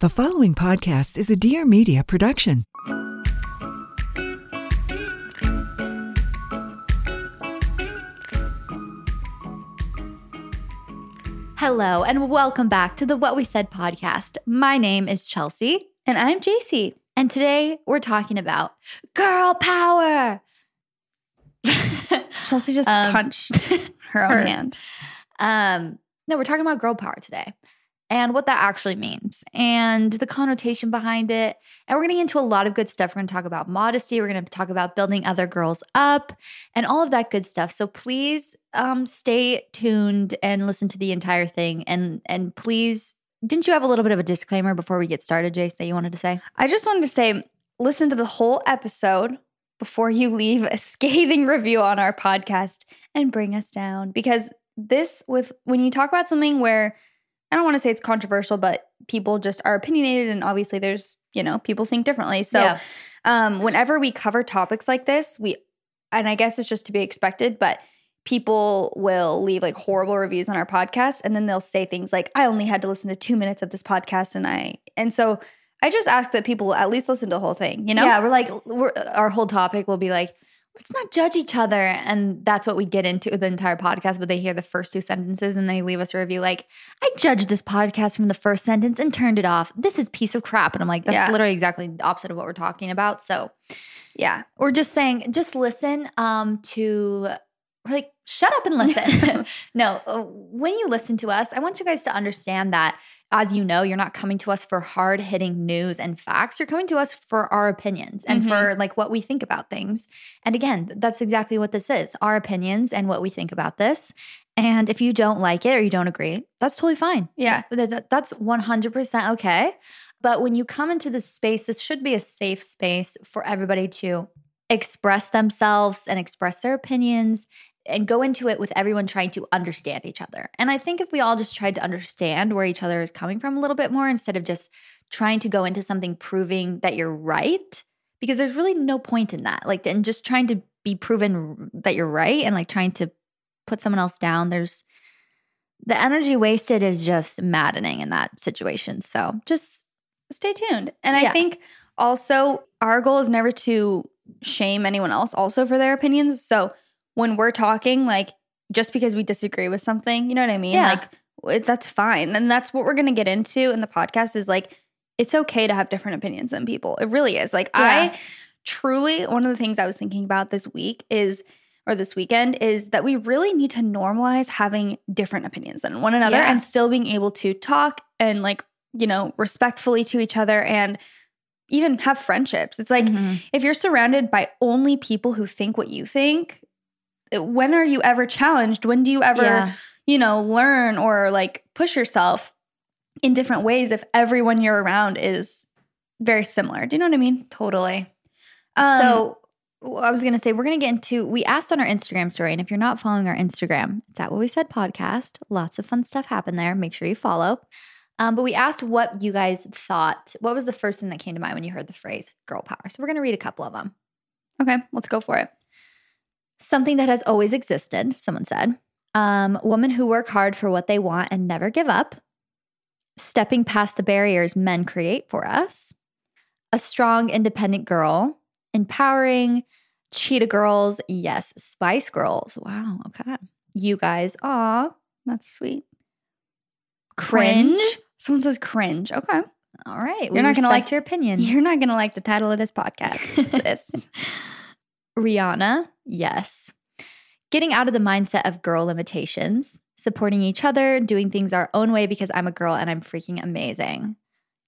The following podcast is a Dear Media production. Hello, and welcome back to the What We Said podcast. My name is Chelsey. And I'm Jaci. And today we're talking about girl power. Chelsey just Um, punched her own her. hand. Um, no, we're talking about girl power today and what that actually means and the connotation behind it. And we're getting into a lot of good stuff. We're going to talk about modesty. We're going to talk about building other girls up and all of that good stuff. So please um, stay tuned and listen to the entire thing. And and please, didn't you have a little bit of a disclaimer before we get started, Jace, that you wanted to say? I just wanted to say listen to the whole episode before you leave a scathing review on our podcast and bring us down because this with when you talk about something where I don't want to say it's controversial but people just are opinionated and obviously there's you know people think differently so Yeah. um whenever we cover topics like this we and I guess it's just to be expected but people will leave like horrible reviews on our podcast and then they'll say things like I only had to listen to 2 minutes of this podcast and I and so I just ask that people at least listen to the whole thing, you know? Yeah, we're like, we're, our whole topic will be like, let's not judge each other. And that's what we get into the entire podcast. But they hear the first two sentences and they leave us a review like, I judged this podcast from the first sentence and turned it off. This is piece of crap. And I'm like, that's Yeah. literally exactly the opposite of what we're talking about. So Yeah. we're just saying, just listen um, to, like, shut up and listen. no, uh, when you listen to us, I want you guys to understand that as you know, you're not coming to us for hard hitting news and facts. You're coming to us for our opinions and Mhm. for like what we think about things. And again, that's exactly what this is our opinions and what we think about this. And if you don't like it or you don't agree, that's totally fine. Yeah. Th- th- That's 100% okay. But when you come into this space, this should be a safe space for everybody to express themselves and express their opinions and go into it with everyone trying to understand each other. And I think if we all just tried to understand where each other is coming from a little bit more instead of just trying to go into something proving that you're right, because there's really no point in that. Like, and just trying to be proven that you're right and like trying to put someone else down, there's the energy wasted is just maddening in that situation. So just Stay tuned. And Yeah. I think also our goal is never to shame anyone else also for their opinions. So when we're talking, like just because we disagree with something, you know what I mean? Yeah. Like that's fine. And that's what we're going to get into in the podcast is like, it's okay to have different opinions than people. It really is. Like, Yeah. I truly, one of the things I was thinking about this week is, or this weekend, is that we really need to normalize having different opinions than one another Yeah. and still being able to talk and, like, you know, respectfully to each other and even have friendships. It's like, Mhm. if you're surrounded by only people who think what you think, when are you ever challenged? When do you ever, Yeah. you know, learn or like push yourself in different ways if everyone you're around is very similar? Do you know what I mean? totally. Um, so I was gonna say we're gonna get into. We asked on our Instagram story, and if you're not following our Instagram, it's at what we said podcast. Lots of fun stuff happened there. Make sure you follow. Um, but we asked what you guys thought. What was the first thing that came to mind when you heard the phrase "girl power"? So we're gonna read a couple of them. okay, let's go for it. Something that has always existed. Someone said, um, "Women who work hard for what they want and never give up." Stepping past the barriers men create for us. A strong, independent girl. Empowering. Cheetah girls. Yes. Spice girls. Wow. Okay. You guys. Aw. That's sweet. Cringe. Someone says cringe. Okay. All right. You're not gonna like- your opinion. You're not going to like the title of this podcast, sis. Rihanna, yes. Getting out of the mindset of girl limitations, supporting each other, doing things our own way because I'm a girl and I'm freaking amazing.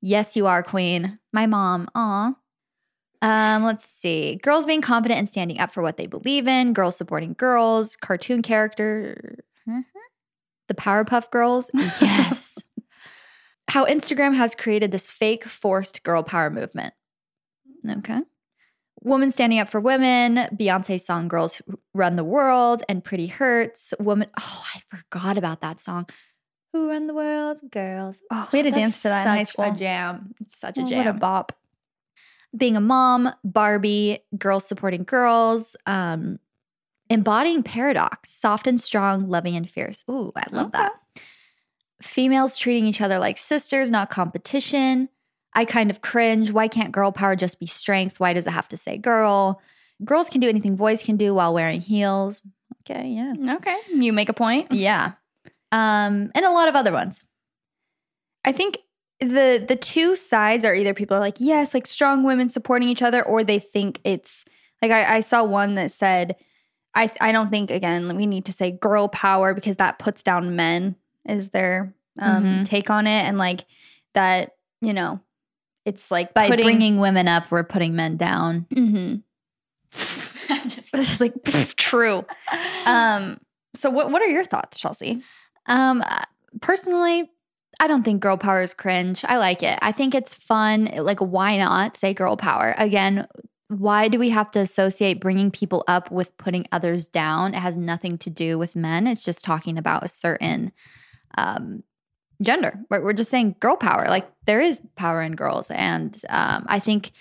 Yes, you are, queen. My mom, aw. Um, let's see. Girls being confident and standing up for what they believe in, girls supporting girls, cartoon character. The Powerpuff Girls, yes. How Instagram has created this fake forced girl power movement. Okay. Woman standing up for women, Beyonce song Girls Run the World, and Pretty Hurts. Woman, oh, I forgot about that song. Who Run the World? Girls. Oh, we had to dance to that in high such school. a jam. It's such a Oh, jam. what a bop. Being a mom, Barbie, girls supporting girls, um, embodying paradox, soft and strong, loving and fierce. Ooh, I love that. Females treating each other like sisters, not competition. I kind of cringe. Why can't girl power just be strength? Why does it have to say girl? Girls can do anything boys can do while wearing heels. Okay, yeah. Okay. You make a point. Yeah. Um, and a lot of other ones. I think the the two sides are either people are like, yes, like strong women supporting each other, or they think it's like I, I saw one that said, I I don't think again we need to say girl power because that puts down men is their um, Mhm. take on it, and like that you know, it's like By putting, bringing women up, we're putting men down. Mhm. It's just like true. Um. So what what are your thoughts, Chelsey? Um, uh, personally, I don't think girl power is cringe. I like it. I think it's fun. Like, why not say girl power? Again, why do we have to associate bringing people up with putting others down? It has nothing to do with men. It's just talking about a certain um, gender. We're, we're just saying girl power. Like, there is power in girls. And um, I think,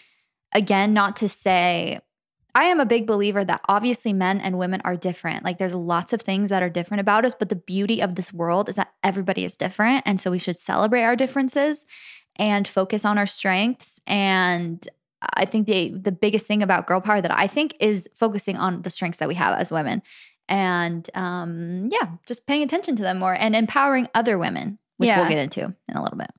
again, not to say, I am a big believer that obviously men and women are different. Like there's lots of things that are different about us, but the beauty of this world is that everybody is different. And so we should celebrate our differences and focus on our strengths. And I think the the biggest thing about girl power that I think is focusing on the strengths that we have as women. And um, yeah, just paying attention to them more and empowering other women, which Yeah. we'll get into in a little bit.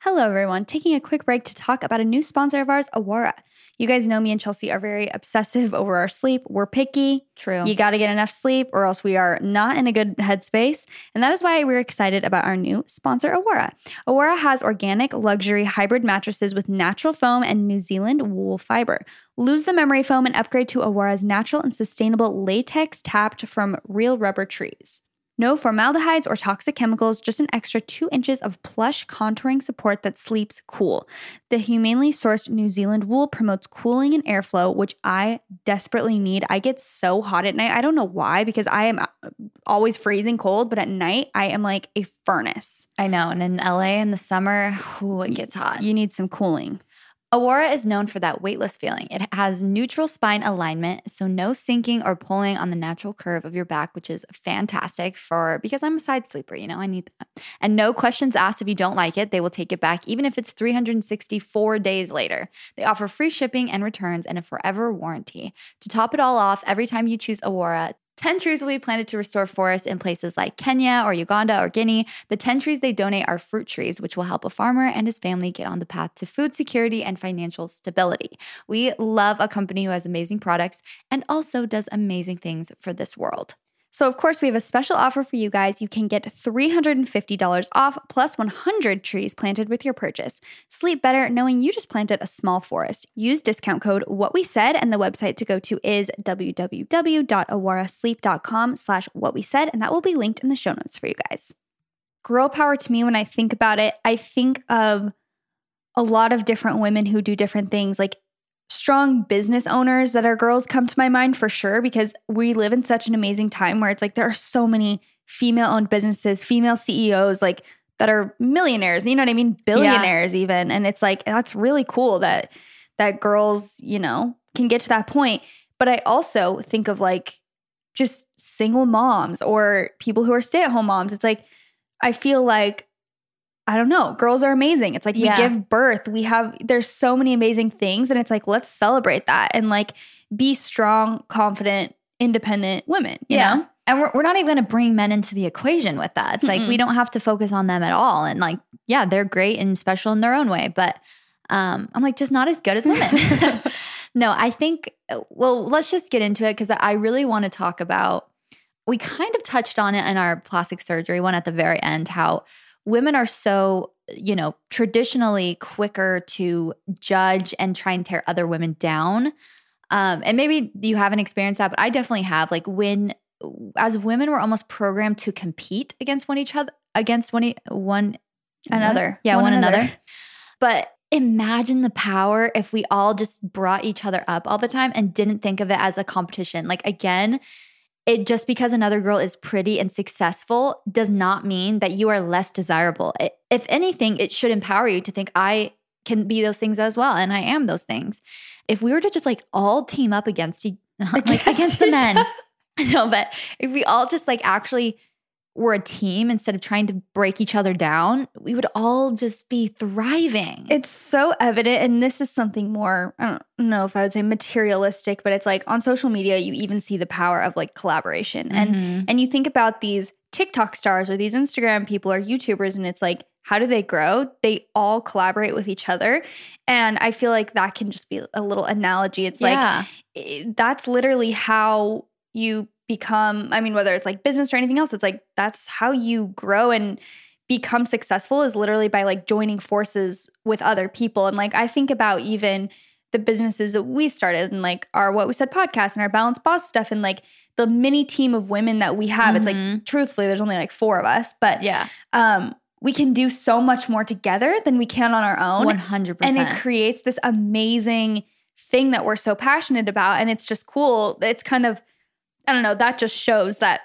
Hello, everyone. Taking a quick break to talk about a new sponsor of ours, Awara. You guys know me and Chelsey are very obsessive over our sleep. We're picky. True. You got to get enough sleep, or else we are not in a good headspace. And that is why we're excited about our new sponsor, Awara. Awara has organic, luxury hybrid mattresses with natural foam and New Zealand wool fiber. Lose the memory foam and upgrade to Awara's natural and sustainable latex tapped from real rubber trees. No formaldehydes or toxic chemicals, just an extra two inches of plush contouring support that sleeps cool. The humanely sourced New Zealand wool promotes cooling and airflow, which I desperately need. I get so hot at night. I don't know why, because I am uh, always freezing cold, but at night I am like a furnace. I know. And in LA in the summer, ooh, it gets hot. You need some cooling. Awara is known for that weightless feeling. It has neutral spine alignment, so no sinking or pulling on the natural curve of your back, which is fantastic for because I'm a side sleeper, you know, I need that. And no questions asked if you don't like it. They will take it back even if it's 364 days later. They offer free shipping and returns and a forever warranty. To top it all off, every time you choose Awara, 10 trees will be planted to restore forests in places like Kenya or Uganda or Guinea. The 10 trees they donate are fruit trees, which will help a farmer and his family get on the path to food security and financial stability. We love a company who has amazing products and also does amazing things for this world. So, of course, we have a special offer for you guys. You can get $350 off plus 100 trees planted with your purchase. Sleep better knowing you just planted a small forest. Use discount code What We Said, and the website to go to is www.awarasleep.com slash what we said, and that will be linked in the show notes for you guys. Girl power to me, when I think about it, I think of a lot of different women who do different things. Like strong business owners that are girls come to my mind for sure because we live in such an amazing time where it's like there are so many female owned businesses, female CEOs like that are millionaires, you know what I mean? Billionaires even. And it's like that's really cool that that girls, you know, can get to that point. But I also think of like just single moms or people who are stay-at-home moms. It's like I feel like I don't know. Girls are amazing. It's like Yeah. we give birth. We have there's so many amazing things and it's like let's celebrate that and like be strong, confident, independent women, you Yeah. know? and we're, we're not even going to bring men into the equation with that. It's like we don't have to focus on them at all. And like, yeah, they're great and special in their own way, but um, I'm like just not as good as women. no, I think. Well, let's just get into it because I really want to talk about. We kind of touched on it in our plastic surgery one at the very end. How women are so you know traditionally quicker to judge and try and tear other women down. Um, and maybe you haven't experienced that, but I definitely have. Like when as women we're almost programmed to compete against one each other against one one Another. yeah One one, another. another. but imagine the power if we all just brought each other up all the time and didn't think of it as a competition like again it just because another girl is pretty and successful does not mean that you are less desirable. It- if anything it should empower you to think i can be those things as well and i am those things. If we were to just like all team up against you like against the men no but if we all just like actually were a team instead of trying to break each other down we would all just be thriving It's so evident, and this is something more. I don't know if I would say materialistic, but it's like on social media, you even see the power of like collaboration, and Mhm. and you think about these TikTok stars or these Instagram people or YouTubers, and it's like, how do they grow? They all collaborate with each other, and I feel like that can just be a little analogy. It's like yeah i- that's literally how you become i mean whether it's like business or anything else it's like that's how you grow and become successful is literally by like joining forces with other people. And like i think about even the businesses that we started and like our what we said podcast and our balanced boss stuff and like the mini team of women that we have. It's like Mhm. truthfully there's only like four of us but yeah. um we can do so much more together than we can on our own. 100% and it creates this amazing thing that we're so passionate about. And it's just cool. It's kind of i don't know that just shows that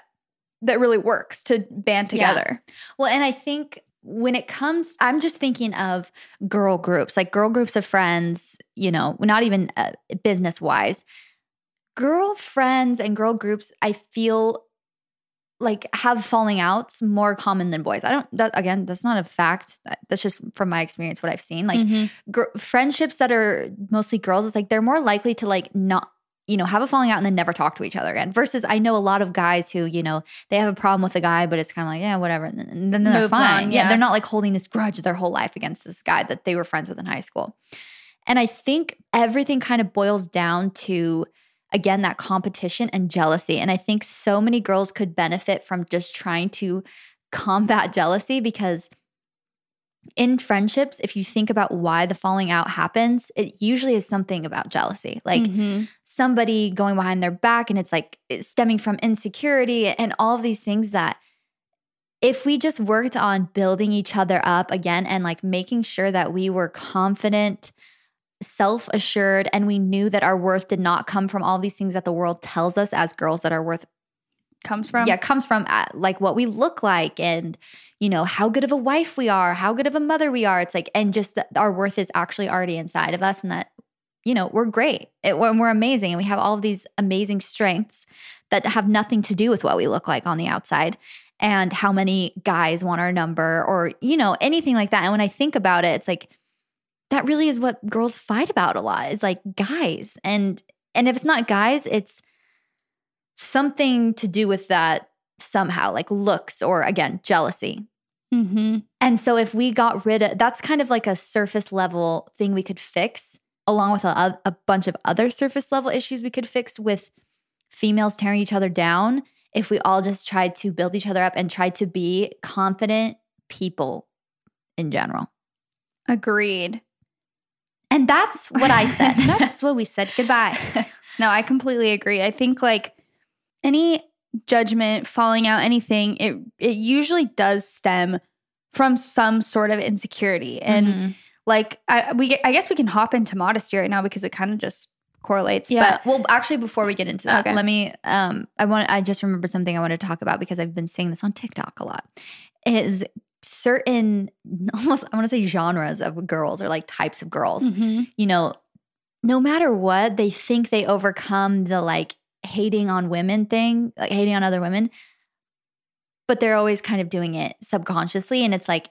that really works to band Yeah. together Well, and I think when it comes, I'm just thinking of girl groups, like girl groups of friends, you know, not even uh, business wise. Girl friends and girl groups, I feel like have falling outs more common than boys. I don't, that, again, that's not a fact. That's just from my experience, what I've seen. Like Mhm. gr- friendships that are mostly girls, it's like they're more likely to like not, you know, have a falling out and then never talk to each other again. Versus I know a lot of guys who, you know, they have a problem with a guy, but it's kind of like, yeah, whatever. And then- they're fine. on, yeah. yeah. They're not like holding this grudge their whole life against this guy that they were friends with in high school. And I think everything kind of boils down to, again, that competition and jealousy. And I think so many girls could benefit from just trying to combat jealousy because in friendships, if you think about why the falling out happens, it usually is something about jealousy. Like Mhm. somebody going behind their back and it's like it's stemming from insecurity and all of these things that if we just worked on building each other up again and like making sure that we were confident, self assured, and we knew that our worth did not come from all these things that the world tells us as girls that our worth comes from? Yeah comes from uh, like what we look like and you know how good of a wife we are how good of a mother we are. It's like and just that our worth is actually already inside of us and that you know we're great. It, we're, we're amazing and we have all of these amazing strengths that have nothing to do with what we look like on the outside and how many guys want our number or you know anything like that. And when i think about it it's like that really is what girls fight about a lot is like guys. And and if it's not guys it's something to do with that somehow like looks or again jealousy. Hmm and so if we got rid of that's kind of like a surface level thing we could fix along with a, a bunch of other surface level issues we could fix with females tearing each other down if we all just tried to build each other up and tried to be confident people in general. Agreed. And that's what i said. That's what we said. Goodbye. No i completely agree. I think like any judgment falling out anything it it usually does stem from some sort of insecurity and Mhm. like I we I guess we can hop into modesty right now because it kind of just correlates. Yeah. But well, actually, before we get into that, Okay. let me. Um, I want. I just remembered something I want to talk about because I've been seeing this on TikTok a lot. Is certain almost I want to say genres of girls or like types of girls. Mhm. You know, no matter what, they think they overcome the like hating on women thing, like hating on other women, but they're always kind of doing it subconsciously, and it's like.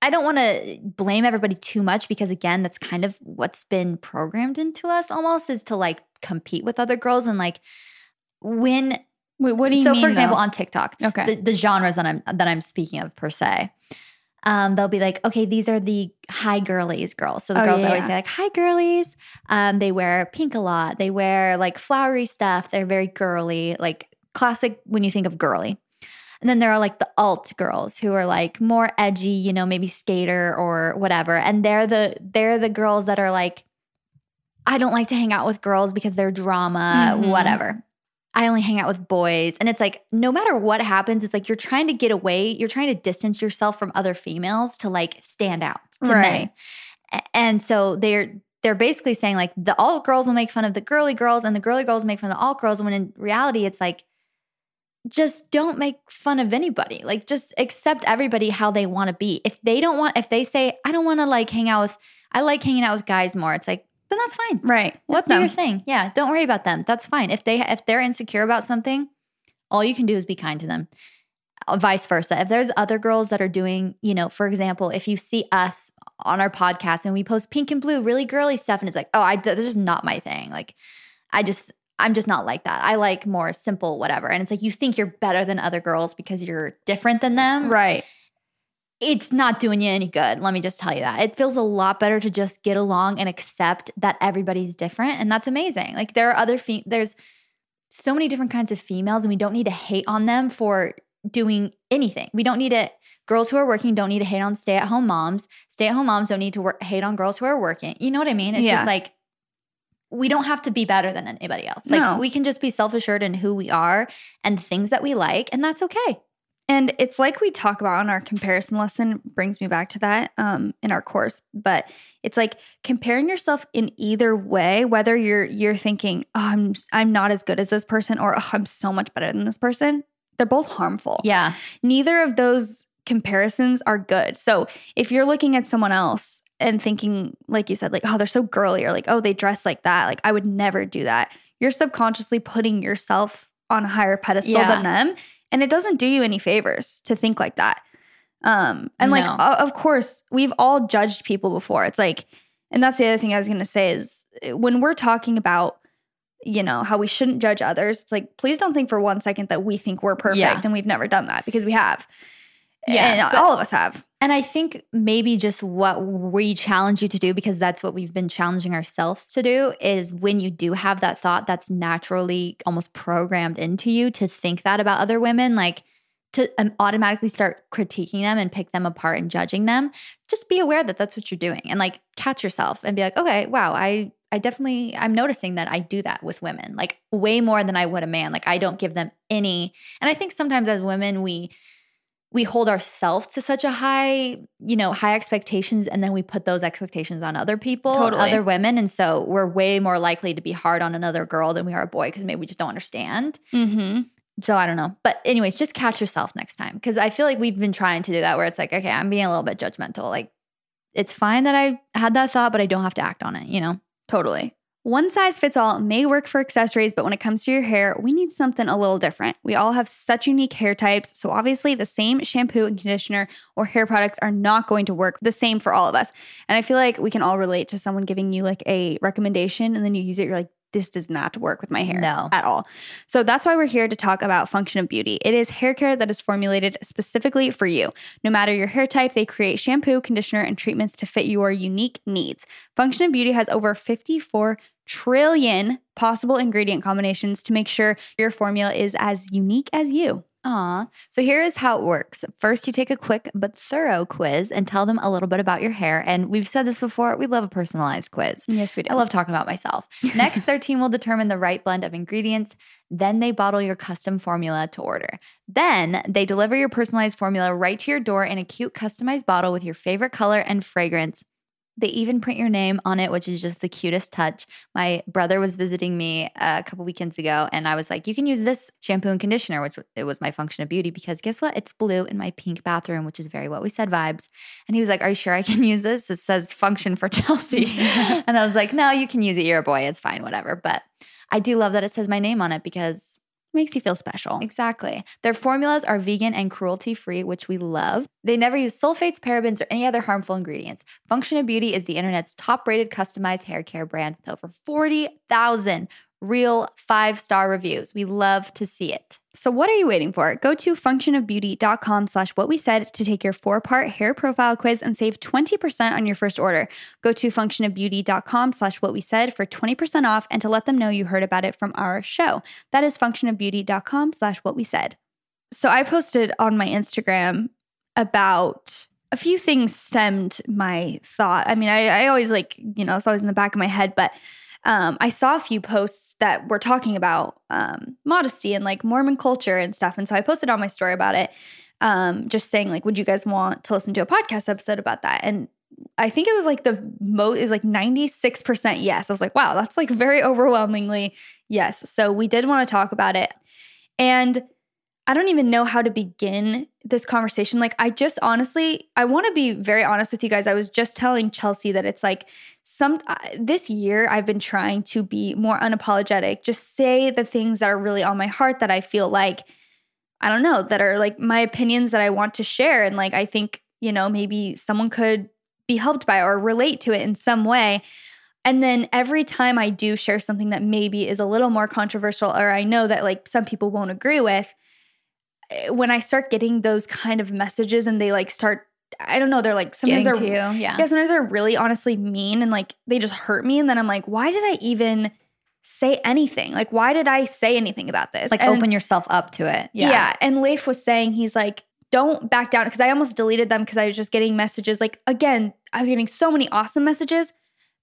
I don't want to blame everybody too much because again, that's kind of what's been programmed into us almost is to like compete with other girls and like when Wait, what do you so mean? for example though? on tiktok Okay. the, the genres that i'm that i'm speaking of per se um, they'll be like okay these are the high girlies girls. So the Oh, girls yeah, always yeah. say like hi girlies. Um, they wear pink a lot. They wear like flowery stuff. They're very girly like classic when you think of girly. And then there are like the alt girls who are like more edgy you know maybe skater or whatever. And they're the they're the girls that are like i don't like to hang out with girls because they're drama Mhm. whatever I only hang out with boys. And it's like, no matter what happens, it's like you're trying to get away, you're trying to distance yourself from other females to like stand out to. Right. And so they're they're basically saying like the alt girls will make fun of the girly girls and the girly girls make fun of the alt girls when in reality it's like just don't make fun of anybody. Like just accept everybody how they want to be. If they don't want if they say I don't want to like hang out with I like hanging out with guys more, it's like then that's fine. right. Just Let do them. your thing. Yeah, don't worry about them. That's fine. If they if they're insecure about something, all you can do is be kind to them. Uh, Vice versa. If there's other girls that are doing, you know, for example, if you see us on our podcast and we post pink and blue, really girly stuff, and it's like, oh, I that's just not my thing. Like, I just I'm just not like that. I like more simple, whatever. And it's like you think you're better than other girls because you're different than them Right. It's not doing you any good. Let me just tell you that. It feels a lot better to just get along and accept that everybody's different. And that's amazing. Like there are other, fe- there's so many different kinds of females, and we don't need to hate on them for doing anything. We don't need to, girls who are working don't need to hate on stay at home moms. Stay at home moms don't need to work, hate on girls who are working. You know what I mean? It's Yeah. just like, we don't have to be better than anybody else. Like No. we can just be self assured in who we are and things that we like, and that's okay. And it's like we talk about in our comparison lesson, brings me back to that um, in our course. But it's like comparing yourself in either way, whether you're you're thinking, oh, I'm I'm not as good as this person, or oh, I'm so much better than this person. They're both harmful. Yeah. Neither of those comparisons are good. So if you're looking at someone else and thinking, like you said, like, oh, they're so girly, or like, oh, they dress like that, like I would never do that. You're subconsciously putting yourself on a higher pedestal Yeah. than them. And it doesn't do you any favors to think like that. Um, and like, No. o- of course, we've all judged people before. It's like, and that's the other thing I was gonna say is eh, when we're talking about, you know, how we shouldn't judge others, it's like, please don't think for one second that we think we're perfect Yeah. and we've never done that because we have. Yeah, And but- all of us have. And I think maybe just what we challenge you to do, because that's what we've been challenging ourselves to do, is when you do have that thought that's naturally almost programmed into you to think that about other women, like to um, automatically start critiquing them and pick them apart and judging them, just be aware that that's what you're doing and like catch yourself and be like, okay, wow, I. I definitely I'm noticing that I do that with women like way more than I would a man like I don't give them any and I think sometimes as women we we hold ourselves to such a high, you know, high expectations and then we put those expectations on other people, Totally. other women. And so we're way more likely to be hard on another girl than we are a boy because maybe we just don't understand. Mm-hmm. So I don't know. But anyways, just catch yourself next time. Cause I feel like we've been trying to do that where it's like, okay, I'm being a little bit judgmental. Like it's fine that I had that thought, but I don't have to act on it, you know? Totally. One size fits all may work for accessories, but when it comes to your hair, we need something a little different. We all have such unique hair types, so obviously the same shampoo and conditioner or hair products are not going to work the same for all of us. And I feel like we can all relate to someone giving you like a recommendation and then you use it, you're like, this does not work with my hair No. at all. So that's why we're here to talk about Function of Beauty. It is hair care that is formulated specifically for you. No matter your hair type, they create shampoo, conditioner, and treatments to fit your unique needs. Function of Beauty has over 54 trillion possible ingredient combinations to make sure your formula is as unique as you. Aw. So here is how it works. First, you take a quick but thorough quiz and tell them a little bit about your hair. And we've said this before, we love a personalized quiz. Yes, we do. I love talking about myself. Next, their team will determine the right blend of ingredients. Then they bottle your custom formula to order. Then they deliver your personalized formula right to your door in a cute customized bottle with your favorite color and fragrance. They even print your name on it, which is just the cutest touch. My brother was visiting me a couple weekends ago, and I was like, "You can use this shampoo and conditioner," which it was my function of beauty because guess what? It's blue in my pink bathroom, which is very what we said vibes. And he was like, "Are you sure I can use this? It says function for Chelsey." and I was like, "No, you can use it. You're a boy. It's fine, whatever." But I do love that it says my name on it because Makes you feel special. Exactly. Their formulas are vegan and cruelty free, which we love. They never use sulfates, parabens, or any other harmful ingredients. Function of Beauty is the internet's top rated customized hair care brand with over 40,000 real five star reviews. We love to see it. So what are you waiting for? Go to functionofbeauty.com slash what we said to take your four-part hair profile quiz and save 20% on your first order. Go to functionofbeauty.com slash what we said for 20% off and to let them know you heard about it from our show. That is functionofbeauty.com slash what we said. So I posted on my Instagram about a few things stemmed my thought. I mean, I, I always like, you know, it's always in the back of my head, but um, I saw a few posts that were talking about um, modesty and like Mormon culture and stuff. And so I posted on my story about it, um, just saying, like, would you guys want to listen to a podcast episode about that? And I think it was like the most, it was like 96% yes. I was like, wow, that's like very overwhelmingly yes. So we did want to talk about it. And I don't even know how to begin this conversation. Like, I just honestly, I want to be very honest with you guys. I was just telling Chelsey that it's like some uh, this year I've been trying to be more unapologetic, just say the things that are really on my heart that I feel like, I don't know, that are like my opinions that I want to share. And like, I think, you know, maybe someone could be helped by or relate to it in some way. And then every time I do share something that maybe is a little more controversial or I know that like some people won't agree with, Eh, when I start getting those kind of messages and they like start I don't know, they're like sometimes Getting you, yeah. yeah, sometimes they're really honestly mean and like they just hurt me and then I'm like, why did I even say anything? Like why did I say anything about this? Like And- open yourself up to it. yeah. And Leif was saying he's like, don't back down because I almost deleted them because I was just getting messages. Like again, I was getting so many awesome messages,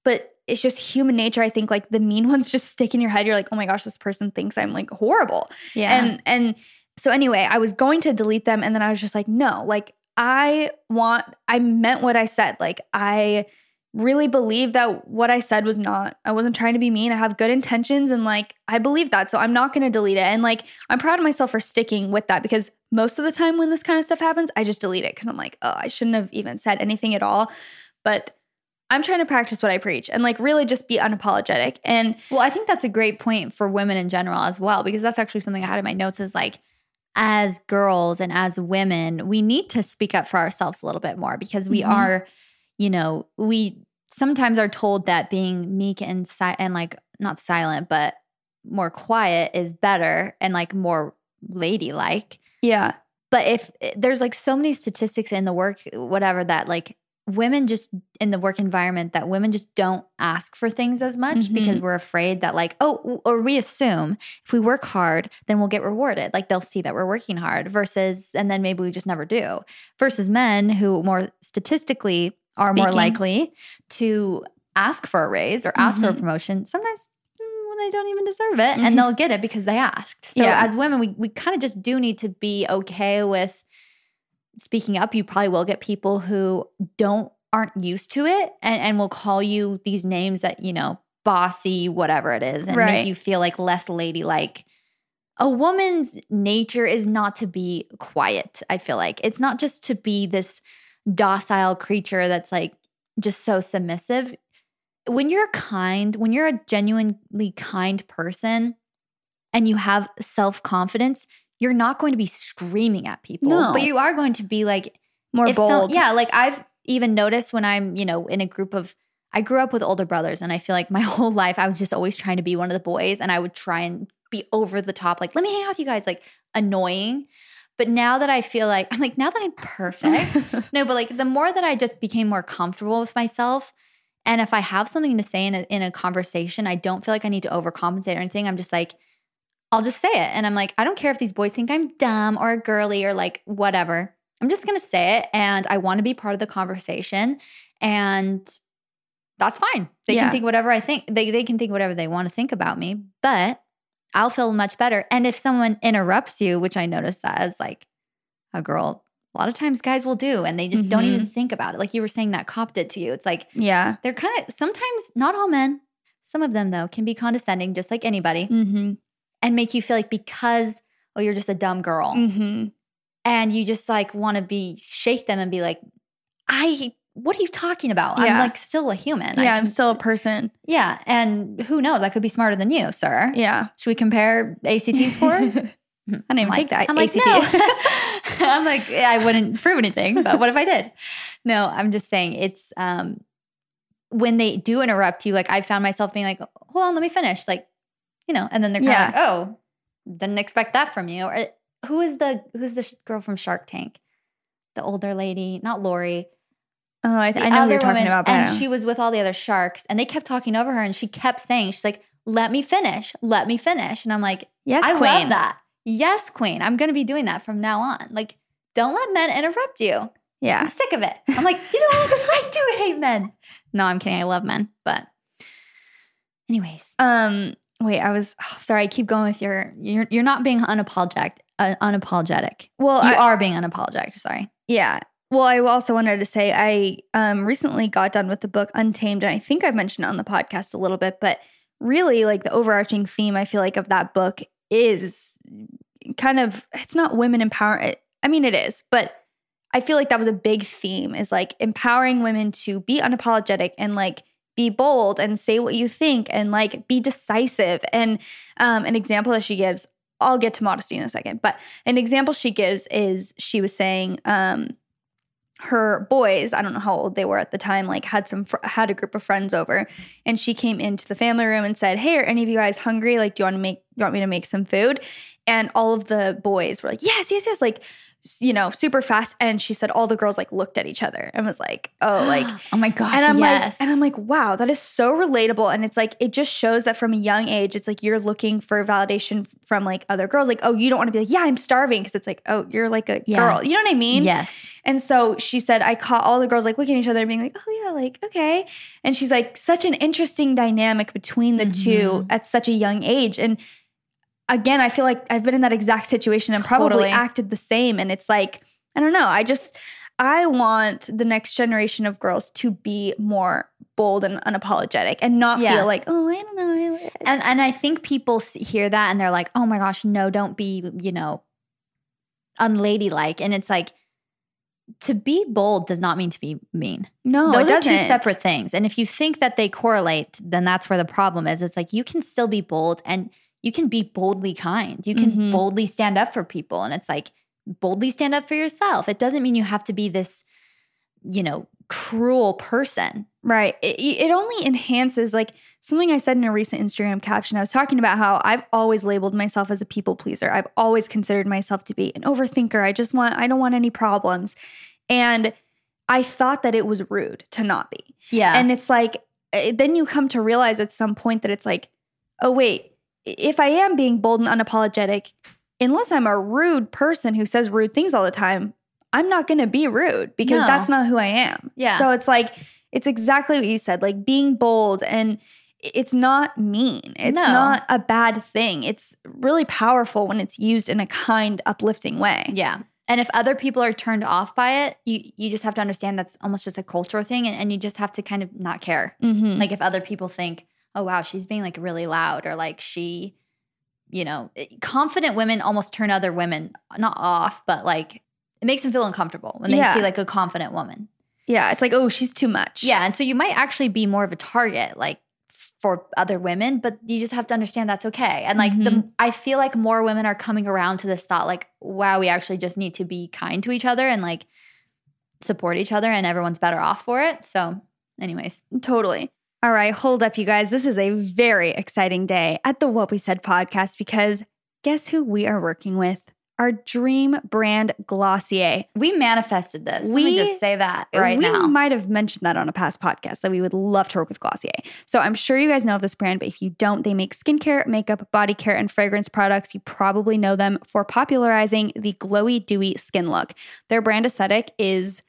but it's just human nature. I think like the mean ones just stick in your head. You're like, oh my gosh, this person thinks I'm like horrible. Yeah. And and so anyway, I was going to delete them and then I was just like, no, like I want I meant what I said. Like I really believe that what I said was not I wasn't trying to be mean. I have good intentions and like I believe that. So I'm not going to delete it. And like I'm proud of myself for sticking with that because most of the time when this kind of stuff happens, I just delete it cuz I'm like, "Oh, I shouldn't have even said anything at all." But I'm trying to practice what I preach and like really just be unapologetic. And Well, I think that's a great point for women in general as well, because that's actually something I had in my notes is like, as girls and as women, we need to speak up for ourselves a little bit more because we Mhm. are, you know, we sometimes are told that being meek and si- and like not silent, but more quiet is better and like more ladylike. yeah. But if eh, there's like so many statistics in the work, whatever, that like women just in the work environment, that women just don't ask for things as much because we're afraid that, like, oh, or we assume if we work hard, then we'll get rewarded. Like they'll see that we're working hard versus, and then maybe we just never do. Versus men who more statistically are more likely to ask for a raise or ask for a Mhm. promotion. Sometimes mm, when they don't even deserve it, Mhm. and they'll get it because they asked. So Yeah. as women, we we kind of just do need to be okay with speaking up. You probably will get people who don't aren't used to it and, and will call you these names that, you know, bossy, whatever it is, and Right. make you feel like less ladylike. A woman's nature is not to be quiet, I feel like. It's not just to be this docile creature that's like just so submissive. When you're kind, when you're a genuinely kind person and you have self confidence, you're not going to be screaming at people, No. but you are going to be like, More if some- bold. yeah, like I've even noticed when I'm, you know, in a group of, I grew up with older brothers, and I feel like my whole life I was just always trying to be one of the boys, and I would try and be over the top, like, let me hang out with you guys, like annoying. But now that I feel like, I'm like, now that I'm perfect, no, but like the more that I just became more comfortable with myself, and if I have something to say in a, in a conversation, I don't feel like I need to overcompensate or anything. I'm just like, I'll just say it. And I'm like, I don't care if these boys think I'm dumb or girly or like whatever. I'm just going to say it. And I want to be part of the conversation. And that's fine. They Yeah. can think whatever I think. They, they can think whatever they want to think about me, but I'll feel much better. And if someone interrupts you, which I notice that as like a girl, a lot of times guys will do, and they just don't even think about it. Like you were saying that cop did to you. It's like yeah. they're kind of sometimes, not all men, some of them though, can be condescending just like anybody Mm-hmm. And make you feel like because, oh, you're just a dumb girl. Mm-hmm. And you just like want to be, shake them and be like, I, what are you talking about? I'm like still a human. Yeah, I'm still a person. yeah. And who knows? I could be smarter than you, sir. Yeah. Should we compare ACT scores? I didn't even I'm take like- that. I'm like, ACT. no. I'm like, yeah, I wouldn't prove anything, but what if I did? No, I'm just saying it's um when they do interrupt you, like I found myself being like, hold on, let me finish. Like, you know, and then they're kind Yeah. like, oh, didn't expect that from you. Or who is the who's the sh- girl from Shark Tank? The older lady, not Lori. Oh, I, the I know you're talking woman, about. But and she was with all the other sharks, and they kept talking over her, and she kept saying, "She's like, let me finish, let me finish," and I'm like, yes, I queen. love that. Yes, queen. I'm going to be doing that from now on. Like, don't let men interrupt you. Yeah. I'm sick of it. I'm like, you know? I do hate men. No, I'm kidding. I love men, but anyways, Um. Wait, I was. sorry. I keep going with your. You're you're not being unapologetic. Uh, unapologetic. Well, You I, are being unapologetic. Sorry. Yeah. Well, I also wanted to say I um, recently got done with the book Untamed, and I think I've mentioned it on the podcast a little bit, but really, like the overarching theme I feel like of that book is kind of it's not women empower. I mean, it is, but I feel like that was a big theme is like empowering women to be unapologetic and like be bold and say what you think and like be decisive. And um, an example that she gives, I'll get to modesty in a second, but an example she gives is she was saying um, her boys, I don't know how old they were at the time, like had some fr- had a group of friends over, and she came into the family room and said, "Hey, are any of you guys hungry? Like, do you want to make? do You want me to make some food?" And all of the boys were like, "Yes, yes, yes!" Like, you know, super fast. And she said all the girls like looked at each other and was like, "Oh, like." oh my gosh. And I'm yes. like, and I'm like, wow, that is so relatable. And it's like, it just shows that from a young age, it's like you're looking for validation from like other girls. Like, oh, you don't want to be like, yeah, I'm starving. Cause it's like, oh, you're like a Yeah. girl. You know what I mean? yes. And so she said, I caught all the girls like looking at each other and being like, oh, yeah, like, okay. And she's like, such an interesting dynamic between the two Mhm. at such a young age. And again, I feel like I've been in that exact situation and probably Totally. acted the same. And it's like, I don't know. I just, I want the next generation of girls to be more bold and unapologetic and not Yeah. feel like, oh, I don't know. I- And and I think people hear that and they're like, "Oh my gosh, no, don't be, you know, unladylike." And it's like to be bold does not mean to be mean. no, Those are two separate things. And if you think that they correlate, then that's where the problem is. It's like you can still be bold and you can be boldly kind. You can Mhm. boldly stand up for people. And it's like boldly stand up for yourself. It doesn't mean you have to be this, you know, cruel person. Right. It, it only enhances like something I said in a recent Instagram caption. I was talking about how I've always labeled myself as a people pleaser. I've always considered myself to be an overthinker. I just want, I don't want any problems. And I thought that it was rude to not be. Yeah. And it's like, eh, then you come to realize at some point that it's like, oh, wait, if I am being bold and unapologetic, unless I'm a rude person who says rude things all the time, I'm not going to be rude because No. that's not who I am. Yeah. So it's like, it's exactly what you said, like being bold and it's not mean. It's No. not a bad thing. It's really powerful when it's used in a kind, uplifting way. Yeah. And if other people are turned off by it, you you just have to understand that's almost just a cultural thing and, and you just have to kind of not care. Mm-hmm. Like if other people think, oh wow, she's being like really loud or like she, you know, eh, confident women almost turn other women not off, but like it makes them feel uncomfortable when they Yeah. see like a confident woman. yeah. It's like, oh, she's too much. Yeah. And so you might actually be more of a target, like for other women, but you just have to understand that's okay. And like the Mhm. I feel like more women are coming around to this thought, like, wow, we actually just need to be kind to each other and like support each other and everyone's better off for it. So, anyways. Totally. All right, hold up, you guys. This is a very exciting day at the What We Said podcast because guess who we are working with? Our dream brand Glossier. We manifested this. Let me We- just say that right we now. We might have mentioned that on a past podcast that we would love to work with Glossier. So I'm sure you guys know of this brand, but if you don't, they make skincare, makeup, body care, and fragrance products. You probably know them for popularizing the glowy, dewy skin look. Their brand aesthetic is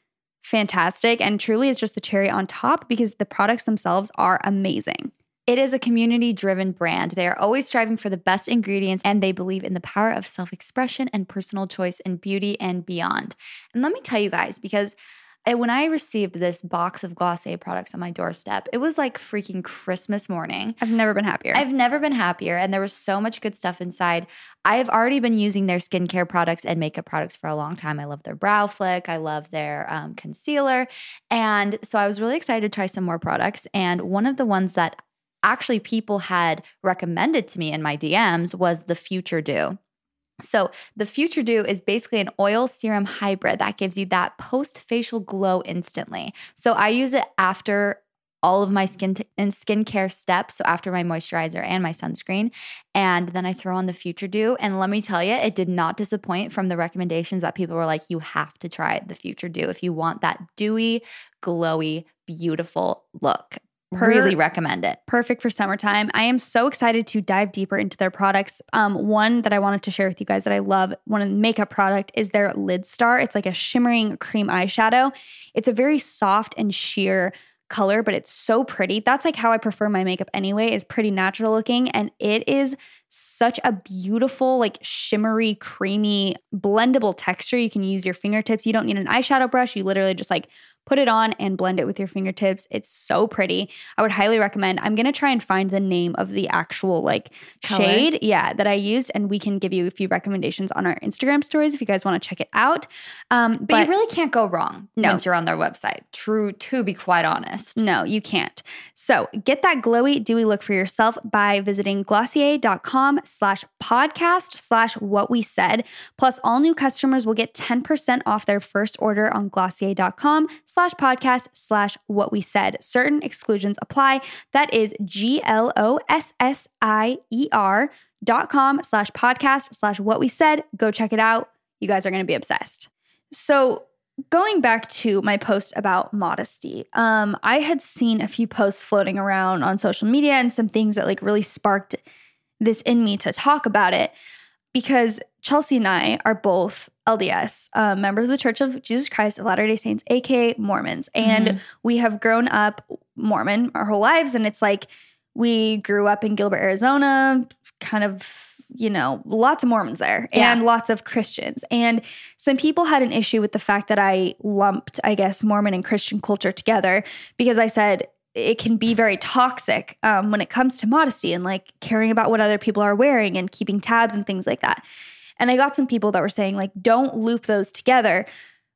fantastic and truly it's just the cherry on top because the products themselves are amazing. It is a community driven brand. They are always striving for the best ingredients and they believe in the power of self expression and personal choice in beauty and beyond. And let me tell you guys, because I- when I received this box of Glossier products on my doorstep, it was like freaking Christmas morning. I've never been happier. I've never been happier, and there was so much good stuff inside. I have already been using their skincare products and makeup products for a long time. I love their brow flick, I love their um, concealer. And so I was really excited to try some more products. And one of the ones that actually people had recommended to me in my DMs was the Future Dew. So, the Future Dew is basically an oil serum hybrid that gives you that post facial glow instantly. So, I use it after all of my skin t- and skincare steps. So after my moisturizer and my sunscreen, and then I throw on the Future Dew. And let me tell you, it did not disappoint from the recommendations that people were like, you have to try the Future Dew if you want that dewy, glowy, beautiful look. Really recommend it. perfect for summertime. I am so excited to dive deeper into their products. Um, one that I wanted to share with you guys that I love, one of the makeup product is their Lid Star. It's like a shimmering cream eyeshadow. It's a very soft and sheer color, but it's so pretty. That's like how I prefer my makeup anyway, is pretty natural looking. And it is such a beautiful, like shimmery, creamy, blendable texture. You can use your fingertips. You don't need an eyeshadow brush. You literally just like put it on and blend it with your fingertips. It's so pretty. I would highly recommend. I'm going to try and find the name of the actual like Color? shade, yeah, that I used and we can give you a few recommendations on our Instagram stories if you guys want to check it out. Um But, you really can't go wrong No. once you're on their website. True, to be quite honest. No, you can't. So get that glowy, dewy look for yourself by visiting glossier.com slash podcast slash what we said. Plus, all new customers will get 10% off their first order on glossier.com slash podcast slash what we said. Certain exclusions apply. That is G L O S S I E R dot com slash podcast slash what we said. Go check it out. You guys are going to be obsessed. So, going back to my post about modesty, um, I had seen a few posts floating around on social media and some things that like really sparked this in me to talk about it because Chelsey and I are both LDS, uh, members of the Church of Jesus Christ of Latter day Saints, aka Mormons. And Mhm. we have grown up Mormon our whole lives. And it's like we grew up in Gilbert, Arizona, kind of, you know, lots of Mormons there Yeah. and lots of Christians. And some people had an issue with the fact that I lumped, I guess, Mormon and Christian culture together because I said it can be very toxic um, when it comes to modesty and like caring about what other people are wearing and keeping tabs and things like that. And I got some people that were saying, like, don't loop those together.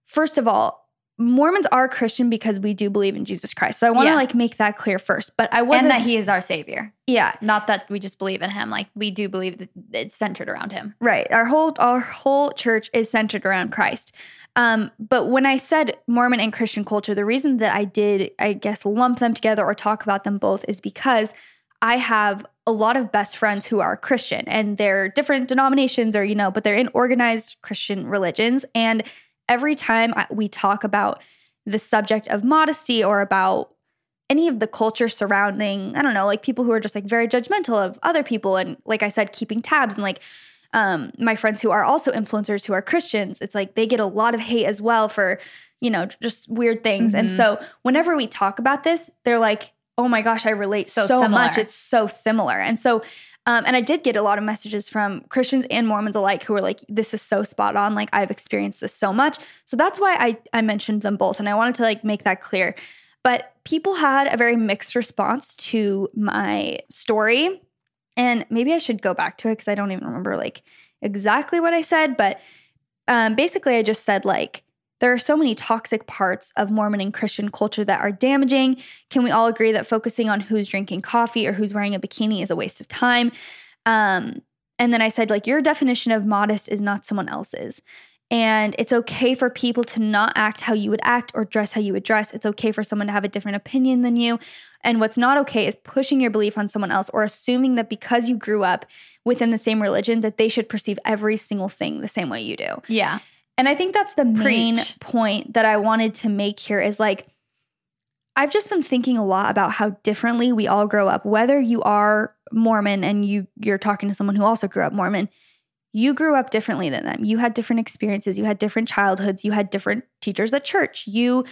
First of all, Mormons are Christian because we do believe in Jesus Christ. So I want to Yeah. like make that clear first. But I wasn't and that he is our savior. yeah, Not that we just believe in him. Like we do believe that it's centered around him. Right. Our whole our whole church is centered around Christ. Um, but when I said Mormon and Christian culture, the reason that I did, I guess, lump them together or talk about them both is because I have a lot of best friends who are Christian and they're different denominations or, you know, but they're in organized Christian religions. And every time we talk about the subject of modesty or about any of the culture surrounding, I don't know, like people who are just like very judgmental of other people and like I said, keeping tabs and like um my friends who are also influencers who are Christians, it's like they get a lot of hate as well for, you know, just weird things. And Mhm. so whenever we talk about this, they're like, "Oh my gosh, I relate so, So much. It's so similar." And so um, and I did get a lot of messages from Christians and Mormons alike who were like, "This is so spot on. Like I've experienced this so much." So that's why I I mentioned them both, and I wanted to like make that clear. But people had a very mixed response to my story. And maybe I should go back to it because I don't even remember like exactly what I said. But um, basically, I just said like, there are so many toxic parts of Mormon and Christian culture that are damaging. Can we all agree that focusing on who's drinking coffee or who's wearing a bikini is a waste of time? Um, and then I said, like, your definition of modest is not someone else's. And it's okay for people to not act how you would act or dress how you would dress. It's okay for someone to have a different opinion than you. And what's not okay is pushing your belief on someone else or assuming that because you grew up within the same religion that they should perceive every single thing the same way you do. Yeah. And I think that's the main Preach. point that I wanted to make here is like I've just been thinking a lot about how differently we all grow up. Whether you are Mormon and you you're talking to someone who also grew up Mormon, you grew up differently than them. You had different experiences, you had different childhoods, you had different teachers at church. You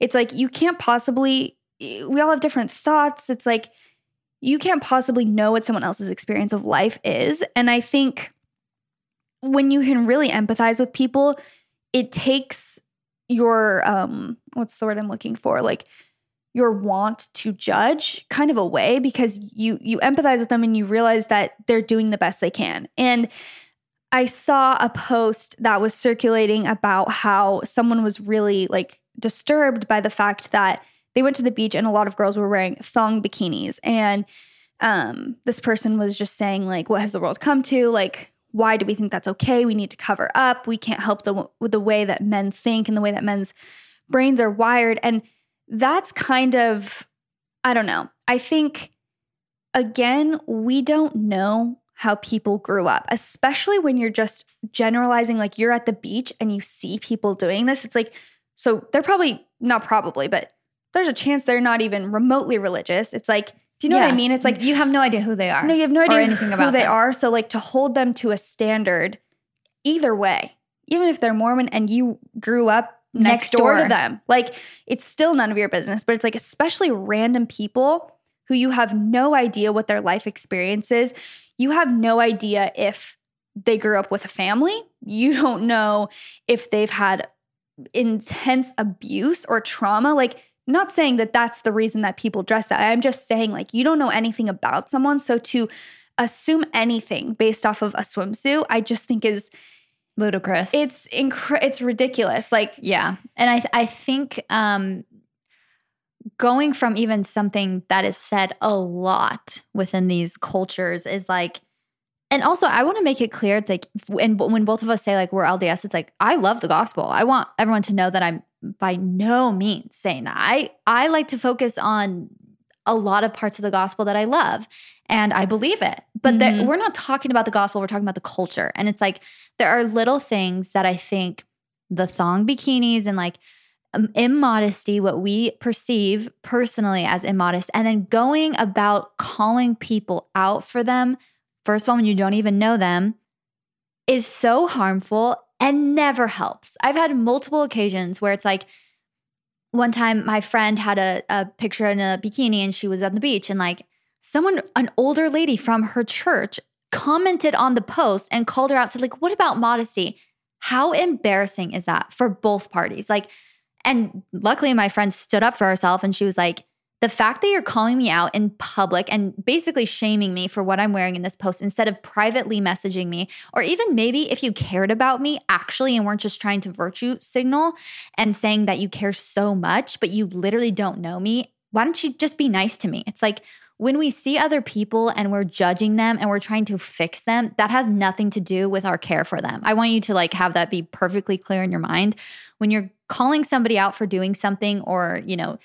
it's like you can't possibly we all have different thoughts. It's like you can't possibly know what someone else's experience of life is. And I think when you can really empathize with people, it takes your um what's the word I'm looking for? Like your want to judge kind of away because you you empathize with them and you realize that they're doing the best they can. And I saw a post that was circulating about how someone was really like disturbed by the fact that they went to the beach and a lot of girls were wearing thong bikinis. And um this person was just saying like what has the world come to? Like why do we think that's okay? We need to cover up. We can't help the the way that men think and the way that men's brains are wired. And that's kind of I don't know. I think, again, we don't know how people grew up, especially when you're just generalizing, like you're at the beach and you see people doing this. It's like, so they're probably not probably, but there's a chance they're not even remotely religious. It's like, do you know what I mean? It's like, you have no idea who they are. no, you have no idea anything about who they them. are. So, like, to hold them to a standard, either way, even if they're Mormon and you grew up next, Next door. door. to them, like, it's still none of your business. But it's like, especially random people who you have no idea what their life experience is. You have no idea if they grew up with a family. You don't know if they've had intense abuse or trauma. Like, not saying that that's the reason that people dress that. I'm just saying, like, you don't know anything about someone. So to assume anything based off of a swimsuit, I just think is Ludicrous. it's incre- it's ridiculous. Like, Yeah. And I I think um going from even something that is said a lot within these cultures is like and also I want to make it clear it's like when when both of us say like we're LDS it's like I love the gospel. I want everyone to know that I'm by no means saying that. I I like to focus on a lot of parts of the gospel that I love and I believe it. But that Mhm. we're not talking about the gospel, we're talking about the culture. And it's like there are little things that I think the thong bikinis and like Um, immodesty, what we perceive personally as immodest, and then going about calling people out for them, first of all, when you don't even know them, is so harmful and never helps. I've had multiple occasions where it's like, one time my friend had a, a picture in a bikini and she was on the beach and like someone an older lady from her church commented on the post and called her out said like what about modesty how embarrassing is that for both parties like and luckily my friend stood up for herself and she was like the fact that you're calling me out in public and basically shaming me for what I'm wearing in this post instead of privately messaging me, or even maybe if you cared about me actually and weren't just trying to virtue signal and saying that you care so much, but you literally don't know me, why don't you just be nice to me? It's like when we see other people and we're judging them and we're trying to fix them, that has nothing to do with our care for them. I want you to like have that be perfectly clear in your mind. When you're calling somebody out for doing something or, you know,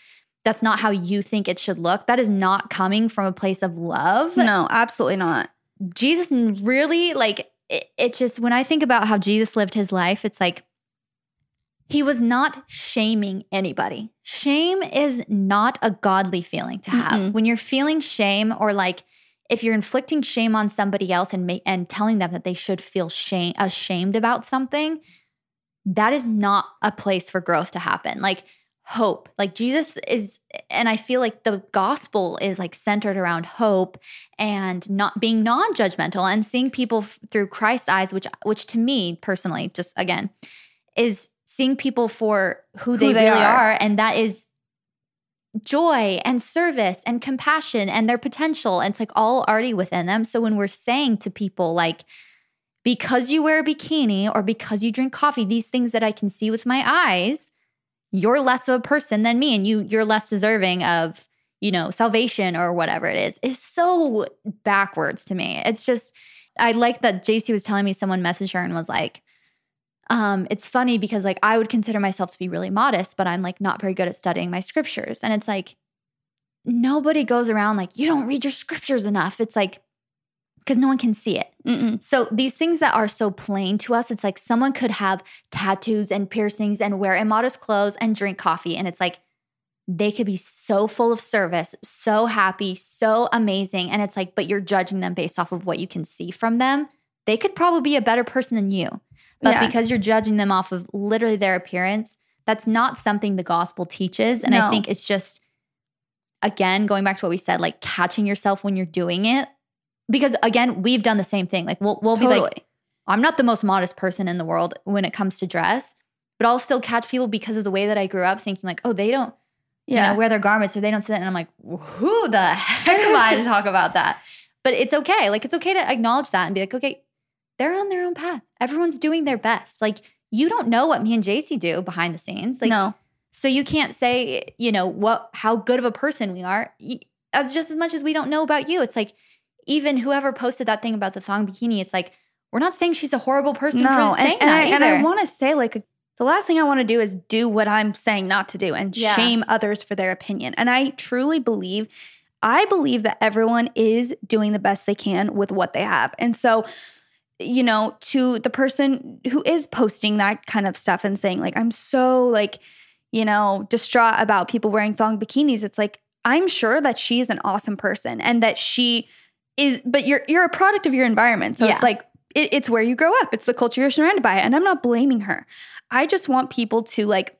that's not how you think it should look. That is not coming from a place of love. no, absolutely not. Jesus really like it, it just when I think about how Jesus lived his life, it's like he was not shaming anybody. Shame is not a godly feeling to have. Mm-mm. When you're feeling shame or like if you're inflicting shame on somebody else and ma- and telling them that they should feel shame ashamed about something, that is not a place for growth to happen. Like hope. Like Jesus is and I feel like the gospel is like centered around hope and not being non-judgmental and seeing people f- through Christ's eyes which which to me personally just again is seeing people for who, they, they really are. are and that is joy and service and compassion and their potential and it's like all already within them so when we're saying to people like because you wear a bikini or because you drink coffee these things that I can see with my eyes you're less of a person than me and you you're less deserving of you know salvation or whatever it is. Is so backwards to me. It's just i like that Jaci was telling me someone messaged her and was like um it's funny because like i would consider myself to be really modest but i'm like not very good at studying my scriptures. And it's like nobody goes around like you don't read your scriptures enough. It's like because no one can see it Mm-mm. so these things that are so plain to us, it's like someone could have tattoos and piercings and wear immodest clothes and drink coffee. And it's like they could be so full of service, so happy, so amazing. And it's like, but you're judging them based off of what you can see from them. They could probably be a better person than you. But Yeah. because you're judging them off of literally their appearance, that's not something the gospel teaches. And I think it's just, again, going back to what we said, like catching yourself when you're doing it. Because again, we've done the same thing. Like we'll, we'll be like, I'm not the most modest person in the world when it comes to dress, but I'll still catch people because of the way that I grew up thinking like, oh, they don't, Yeah. you know, wear their garments or they don't sit. And I'm like, who the heck am I to talk about that? But it's okay. Like it's okay to acknowledge that and be like, okay, they're on their own path. Everyone's doing their best. Like you don't know what me and Jaci do behind the scenes. Like no. so you can't say, you know, what how good of a person we are as just as much as we don't know about you. It's like even whoever posted that thing about the thong bikini, it's like we're not saying she's a horrible person No. for And, saying and that I, and I want to say, like, the last thing I want to do is do what I'm saying not to do and Yeah. shame others for their opinion. And I truly believe, I believe that everyone is doing the best they can with what they have. And so, you know, to the person who is posting that kind of stuff and saying, like, I'm so like, you know, distraught about people wearing thong bikinis, it's like, I'm sure that she is an awesome person and that she is, but you're you're a product of your environment. So Yeah. it's like it, it's where you grow up. It's the culture you're surrounded by. And I'm not blaming her. I just want people to like,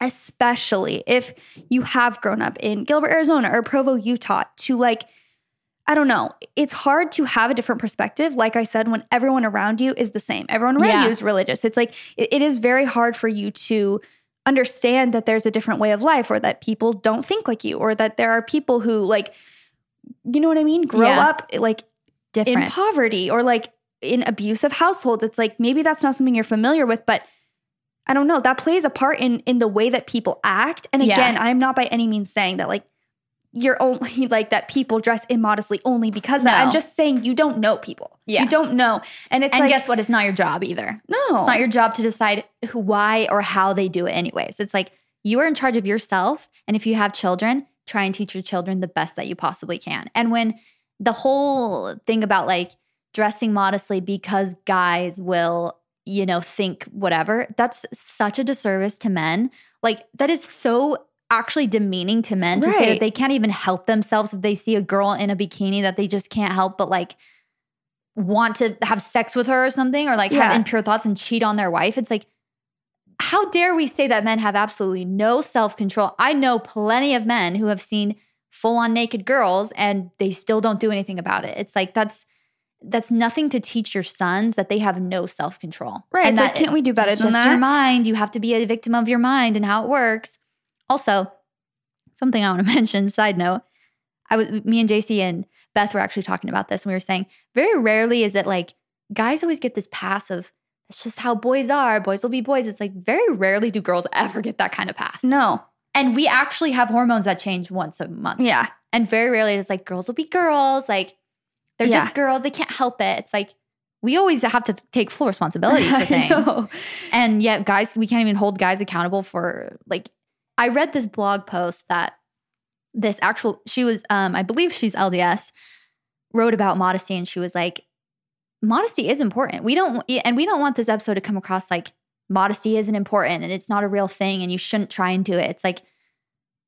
especially if you have grown up in Gilbert, Arizona or Provo, Utah, to like, I don't know. It's hard to have a different perspective. Like I said, when everyone around you is the same, everyone around Yeah. you is religious. It's like, it- it is very hard for you to understand that there's a different way of life or that people don't think like you or that there are people who like, you know what I mean? Grow Yeah. up eh, like Different. in poverty or like in abusive households it's like maybe that's not something you're familiar with but i don't know that plays a part in in the way that people act and Yeah. again i'm not by any means saying that like you're only like that people dress immodestly only because of that i'm just saying you don't know people Yeah. you don't know and it's and like guess what? It's not your job either. no It's not your job to decide who, why or how they do it, anyways. It's like you are in charge of yourself. And if you have children, try and teach your children the best that you possibly can. And when the whole thing about like dressing modestly because guys will, you know, think whatever, that's such a disservice to men. Like, that is so actually demeaning to men to say that they can't even help themselves if they see a girl in a bikini that they just can't help but like want to have sex with her or something or like Yeah. have impure thoughts and cheat on their wife. It's like, how dare we say that men have absolutely no self control? I know plenty of men who have seen full on naked girls and they still don't do anything about it. It's like, that's. That's nothing to teach your sons that they have no self control. Right, And it's like, that can't we do better it's than just that? Your mind. You have to be a victim of your mind and how it works. Also, something I want to mention. Side note: I was me and Jaci and Beth were actually talking about this, and we were saying very rarely is it like guys always get this pass of that's just how boys are. Boys will be boys. It's like very rarely do girls ever get that kind of pass. no and we actually have hormones that change once a month. yeah and very rarely it's like girls will be girls. Like they're Yeah. just girls. They can't help it. It's like we always have to take full responsibility for things. And yet, guys, we can't even hold guys accountable for like. I read this blog post that this actual she was, um, I believe she's LDS, wrote about modesty, and she was like, modesty is important. We don't, and we don't want this episode to come across like modesty isn't important and it's not a real thing and you shouldn't try and do it. It's like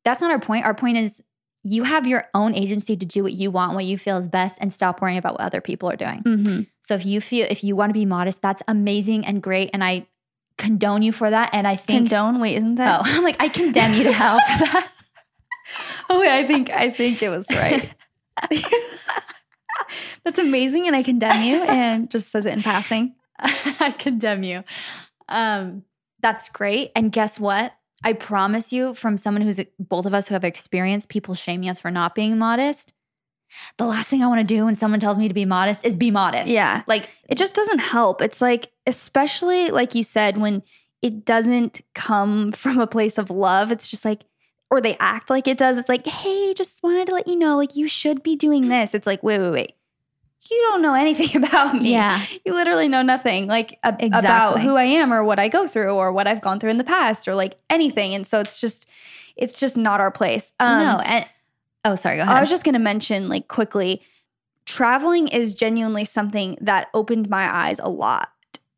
that's not our point. Our point is you have your own agency to do what you want, what you feel is best, and stop worrying about what other people are doing. Mhm. So if you feel if you want to be modest, that's amazing and great, and I condone you for that. And I think condone wait isn't that oh, I'm like I condemn you to hell for that. oh wait, i think i think it was right That's amazing, and I condemn you. And just says it in passing. I condemn you. Um, that's great. And guess what? I promise you, from someone who's both of us who have experienced people shaming us for not being modest, the last thing I want to do when someone tells me to be modest is be modest. Yeah. Like, It just doesn't help. It's like, especially like you said, when it doesn't come from a place of love, it's just like, or they act like it does. It's like, hey, just wanted to let you know, like, you should be doing this. It's like, wait, wait, wait. You don't know anything about me. yeah. You literally know nothing like ab- about who I am or what I go through or what I've gone through in the past or like anything. And so it's just, it's just not our place. Um, no. And, oh, sorry. Go ahead. I was just going to mention, like, quickly, traveling is genuinely something that opened my eyes a lot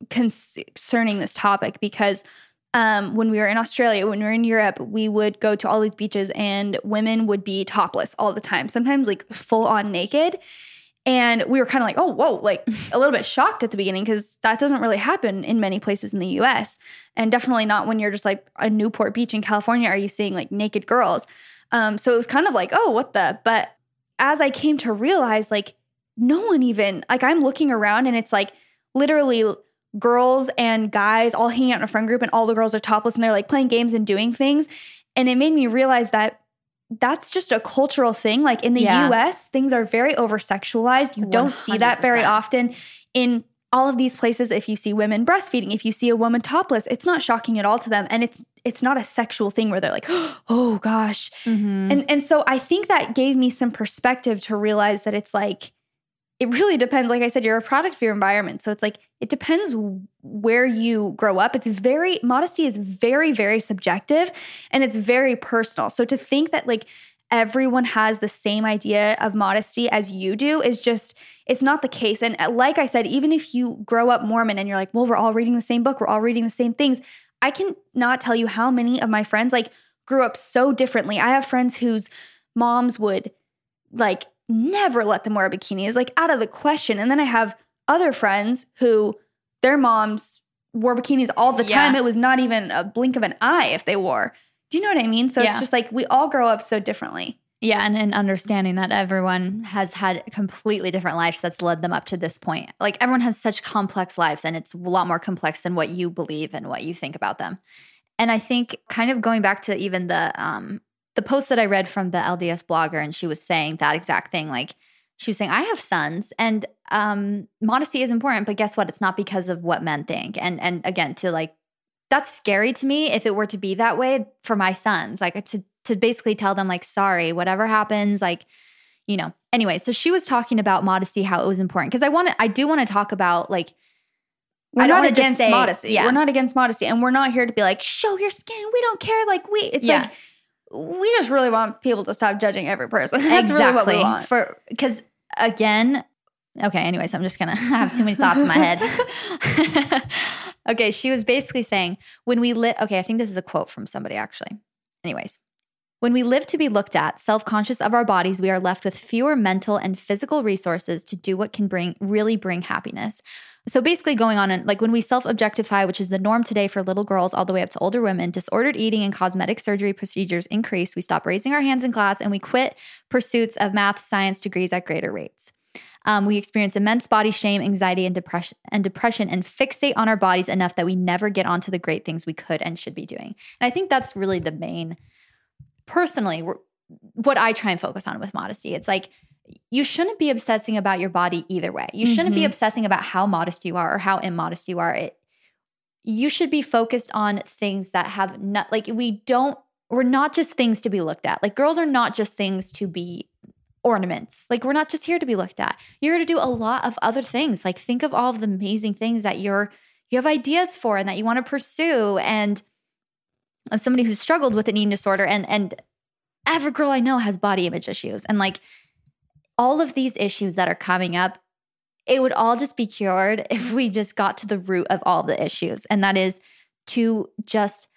concerning this topic because um, when we were in Australia, when we were in Europe, we would go to all these beaches and women would be topless all the time, sometimes like full on naked. And we were kind of like, oh, whoa, like a little bit shocked at the beginning because that doesn't really happen in many places in the US. And definitely not when you're just like a Newport Beach in California, are you seeing like naked girls? Um, so it was kind of like, oh, what the? But as I came to realize, like, no one even, like, I'm looking around and it's like literally girls and guys all hanging out in a friend group and all the girls are topless and they're like playing games and doing things. And it made me realize that that's just a cultural thing. Like in the Yeah. US, things are very over sexualized. You don't see that very often in all of these places if you see women breastfeeding if you see a woman topless it's not shocking at all to them and it's it's not a sexual thing where they're like oh gosh Mhm. and and so I think that gave me some perspective to realize that it's like it really depends. Like I said, you're a product of your environment. So it's like, it depends where you grow up. It's very, modesty is very, very subjective and it's very personal. So to think that like everyone has the same idea of modesty as you do is just, it's not the case. And uh, like I said, even if you grow up Mormon and you're like, well, we're all reading the same book, we're all reading the same things. I can not tell you how many of my friends like grew up so differently. I have friends whose moms would like never let them wear a bikini. It's like out of the question. And then I have other friends who their moms wore bikinis all the time. It was not even a blink of an eye if they wore. Do you know what I mean? So Yeah. it's just like we all grow up so differently. Yeah, and, and understanding that everyone has had completely different lives that's led them up to this point. Like everyone has such complex lives, and it's a lot more complex than what you believe and what you think about them. And I think, kind of going back to even the um, the post that I read from the LDS blogger, and she was saying that exact thing. Like she was saying, I have sons, and um, modesty is important, but guess what? It's not because of what men think. And and again, to like that's scary to me if it were to be that way for my sons like to to basically tell them like sorry whatever happens like you know anyway so she was talking about modesty how it was important because i want to i do want to talk about like We're I don't not against say- modesty. yeah. We're not against modesty. And we're not here to be like, show your skin. We don't care. Like we it's Yeah. like we just really want people to stop judging every person. That's really what we want. for because again okay anyways i'm just gonna have too many thoughts in my head okay she was basically saying when we live okay i think this is a quote from somebody actually anyways when we live to be looked at self-conscious of our bodies we are left with fewer mental and physical resources to do what can bring really bring happiness so basically going on and like when we self-objectify which is the norm today for little girls all the way up to older women disordered eating and cosmetic surgery procedures increase. We stop raising our hands in class and we quit pursuits of math science degrees at greater rates. Um, we experience immense body shame anxiety and depression and depression and fixate on our bodies enough that we never get onto the great things we could and should be doing. And i think that's really the main personally what i try and focus on with modesty. It's like you shouldn't be obsessing about your body either way. You shouldn't be Mhm. obsessing about how modest you are or how immodest you are. It, you should be focused on things that have not like we don't we're not just things to be looked at. Like girls are not just things to be ornaments. Like we're not just here to be looked at. You're here to do a lot of other things. Like think of all of the amazing things that you're you have ideas for and that you want to pursue and as somebody who's struggled with an eating disorder and and every girl I know has body image issues and like all of these issues that are coming up it would all just be cured if we just got to the root of all the issues and that is to just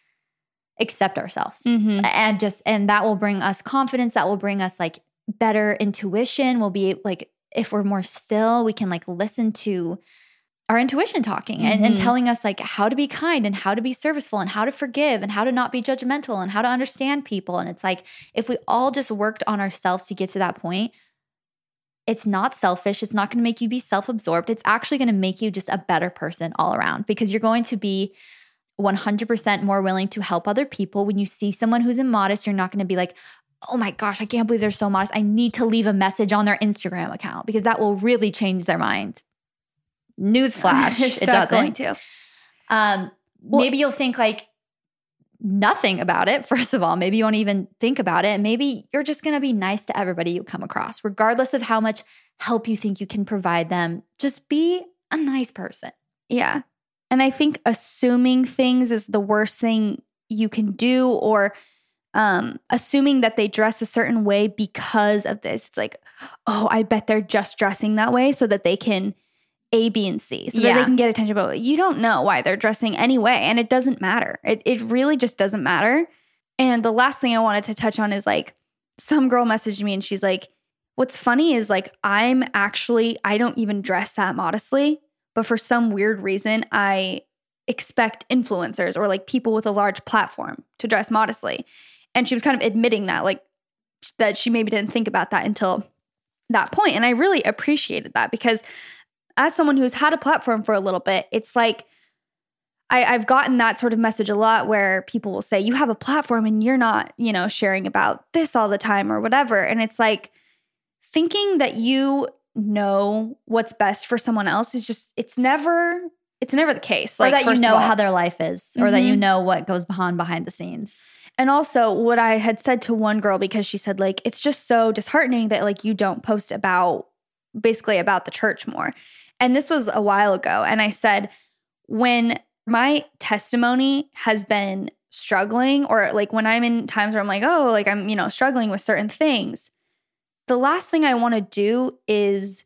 accept ourselves Mhm. and just and that will bring us confidence that will bring us like better intuition we'll be like if we're more still we can like listen to our intuition talking and, and Mhm. telling us like how to be kind and how to be serviceful and how to forgive and how to not be judgmental and how to understand people and it's like if we all just worked on ourselves to get to that point it's not selfish it's not going to make you be self-absorbed it's actually going to make you just a better person all around because you're going to be 100% more willing to help other people. When you see someone who's immodest, you're not going to be like, oh my gosh, I can't believe they're so modest. I need to leave a message on their Instagram account because that will really change their mind. Newsflash, it doesn't. going to. Um, Well- maybe you'll think like nothing about it, first of all. Maybe you won't even think about it. Maybe you're just going to be nice to everybody you come across, regardless of how much help you think you can provide them. Just be a nice person. Yeah. And I think assuming things is the worst thing you can do or um assuming that they dress a certain way because of this. It's like, oh, I bet they're just dressing that way so that they can A, B, and C, so that they can get attention. But you don't know why they're dressing anyway, and it doesn't matter. It it really just doesn't matter. And the last thing I wanted to touch on is like some girl messaged me and she's like, What's funny is like I'm actually I don't even dress that modestly but for some weird reason, I expect influencers or like people with a large platform to dress modestly. And she was kind of admitting that, like, that she maybe didn't think about that until that point. And I really appreciated that because as someone who's had a platform for a little bit, it's like, I, I've gotten that sort of message a lot where people will say, You have a platform and you're not, you know, sharing about this all the time or whatever. And it's like thinking that you know what's best for someone else is just it's never it's never the case or that you know all. how their life is, or that you Mhm. know what goes behind behind the scenes. and also what i had said to one girl because she said like it's just so disheartening that like you don't post about basically about the church more. And this was a while ago. And I said, when my testimony has been struggling, or like when I'm in times where I'm like, oh, like I'm, you know, struggling with certain things, the last thing I want to do is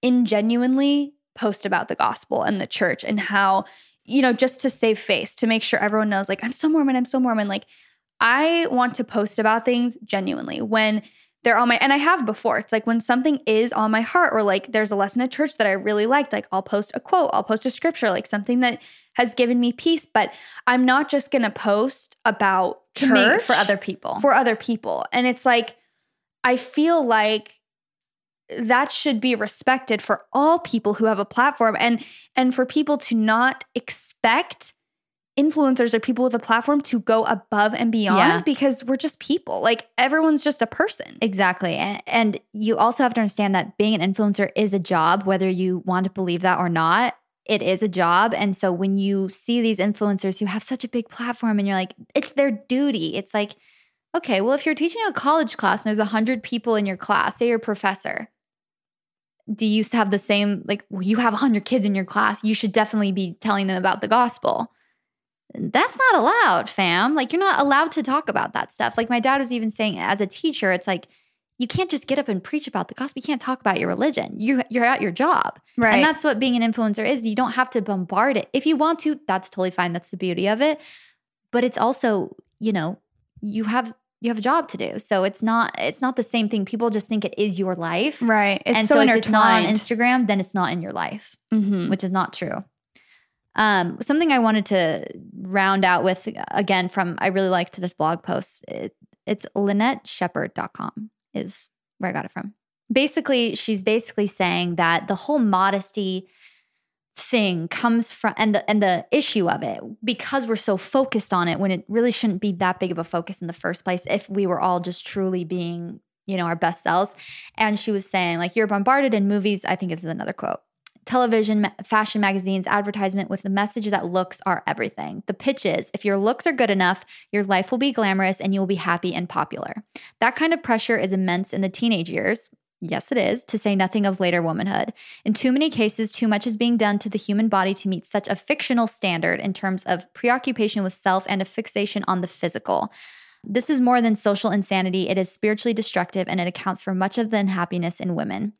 ingenuinely post about the gospel and the church and how, you know, just to save face, to make sure everyone knows, like, I'm so Mormon, I'm so Mormon. Like, I want to post about things genuinely when they're on my and I have before. It's like when something is on my heart or like there's a lesson at church that I really liked, like I'll post a quote, I'll post a scripture, like something that has given me peace, but I'm not just going to post about To church make for other people. for other people. And it's like I feel like that should be respected for all people who have a platform and and for people to not expect influencers or people with a platform to go above and beyond Yeah. because we're just people. Like everyone's just a person. Exactly. And, and you also have to understand that being an influencer is a job, whether you want to believe that or not. It is a job. And so when you see these influencers who have such a big platform and you're like, it's their duty, it's like, okay, well, if you're teaching a college class and there's 100 people in your class, say you're a professor, do you have the same, like, well, you have 100 kids in your class, you should definitely be telling them about the gospel. That's not allowed, fam. Like, you're not allowed to talk about that stuff. Like, my dad was even saying, as a teacher, it's like, you can't just get up and preach about the gospel. You can't talk about your religion. You, you're at your job. Right. And that's what being an influencer is. You don't have to bombard it. If you want to, that's totally fine. That's the beauty of it. But it's also, you know, you have you have a job to do. So it's not it's not the same thing. People just think it is your life. right. It's and so, so, if it's not on. Instagram, then it's not in your life, Mhm. which is not true. Um, something I wanted to round out with again from I really liked this blog post. It, it's LynetteShepherd.com is where I got it from. Basically, she's basically saying that the whole modesty thing comes from and the and the issue of it because we're so focused on it when it really shouldn't be that big of a focus in the first place if we were all just truly being you know our best selves and she was saying like you're bombarded in movies i think this is another quote television fashion magazines advertisement with the message that looks are everything the pitch is if your looks are good enough your life will be glamorous and you'll be happy and popular that kind of pressure is immense in the teenage years Yes, it is, to say nothing of later womanhood. In too many cases, too much is being done to the human body to meet such a fictional standard in terms of preoccupation with self and a fixation on the physical. This is more than social insanity, it is spiritually destructive and it accounts for much of the unhappiness in women,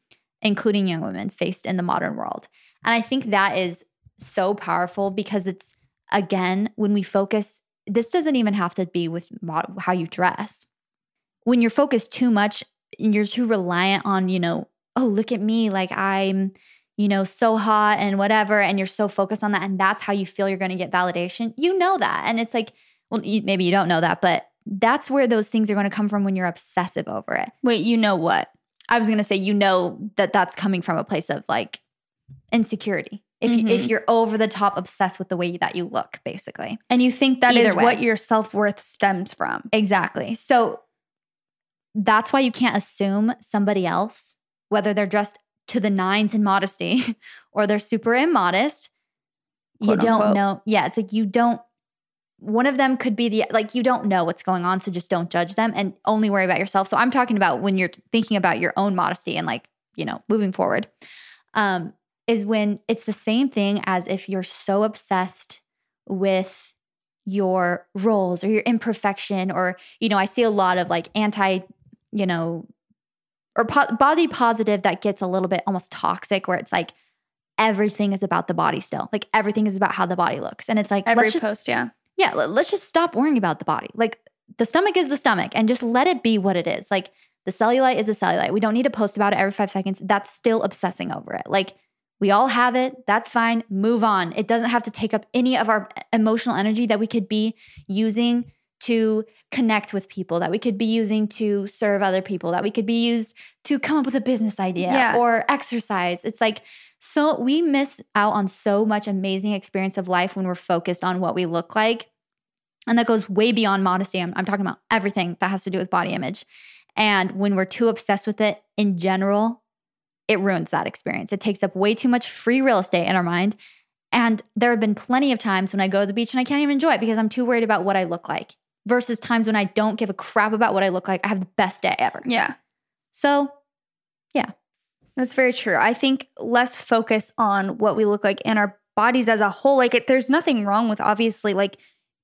including young women, faced in the modern world. And I think that is so powerful because it's, again, when we focus, this doesn't even have to be with mod- how you dress. When you're focused too much and you're too reliant on, you know, oh, look at me, like I'm, you know, so hot and whatever, and you're so focused on that, and that's how you feel you're going to get validation. You know that, and it's like, well, you, maybe you don't know that, but that's where those things are going to come from when you're obsessive over it. Wait, you know what? I was going to say, you know, that that's coming from a place of like insecurity. If you, if Mhm. you're over the top obsessed with the way that you look, basically. And you think that is Either way. what your self worth stems from. Exactly. So that's why you can't assume somebody else, whether they're dressed to the nines in modesty or they're super immodest, you don't unquote. know. Yeah, it's like you don't. One of them could be the like you don't know what's going on, so just don't judge them and only worry about yourself. So I'm talking about when you're thinking about your own modesty and like you know moving forward, um, is when it's the same thing as if you're so obsessed with your roles or your imperfection or you know i see a lot of like anti you know or po- body positive that gets a little bit almost toxic where it's like everything is about the body still like everything is about how the body looks and it's like Every let's just, post, yeah. Yeah let- let's just stop worrying about the body. Like the stomach is the stomach and just let it be what it is. Like the cellulite is a cellulite. We don't need to post about it every five seconds. That's still obsessing over it. Like we all have it. That's fine. Move on. It doesn't have to take up any of our emotional energy that we could be using to connect with people that we could be using to serve other people that we could be used to come up with a business idea Yeah. or exercise. It's like so we miss out on so much amazing experience of life when we're focused on what we look like and that goes way beyond modesty. I'm, I'm talking about everything that has to do with body image. And when we're too obsessed with it in general it ruins that experience. It takes up way too much free real estate in our mind. And there have been plenty of times when i go to the beach and i can't even enjoy it because i'm too worried about what i look like versus times when i don't give a crap about what i look like. I have the best day ever. Yeah. so yeah That's very true. I think less focus on what we look like and our bodies as a whole. Like, it, there's nothing wrong with obviously like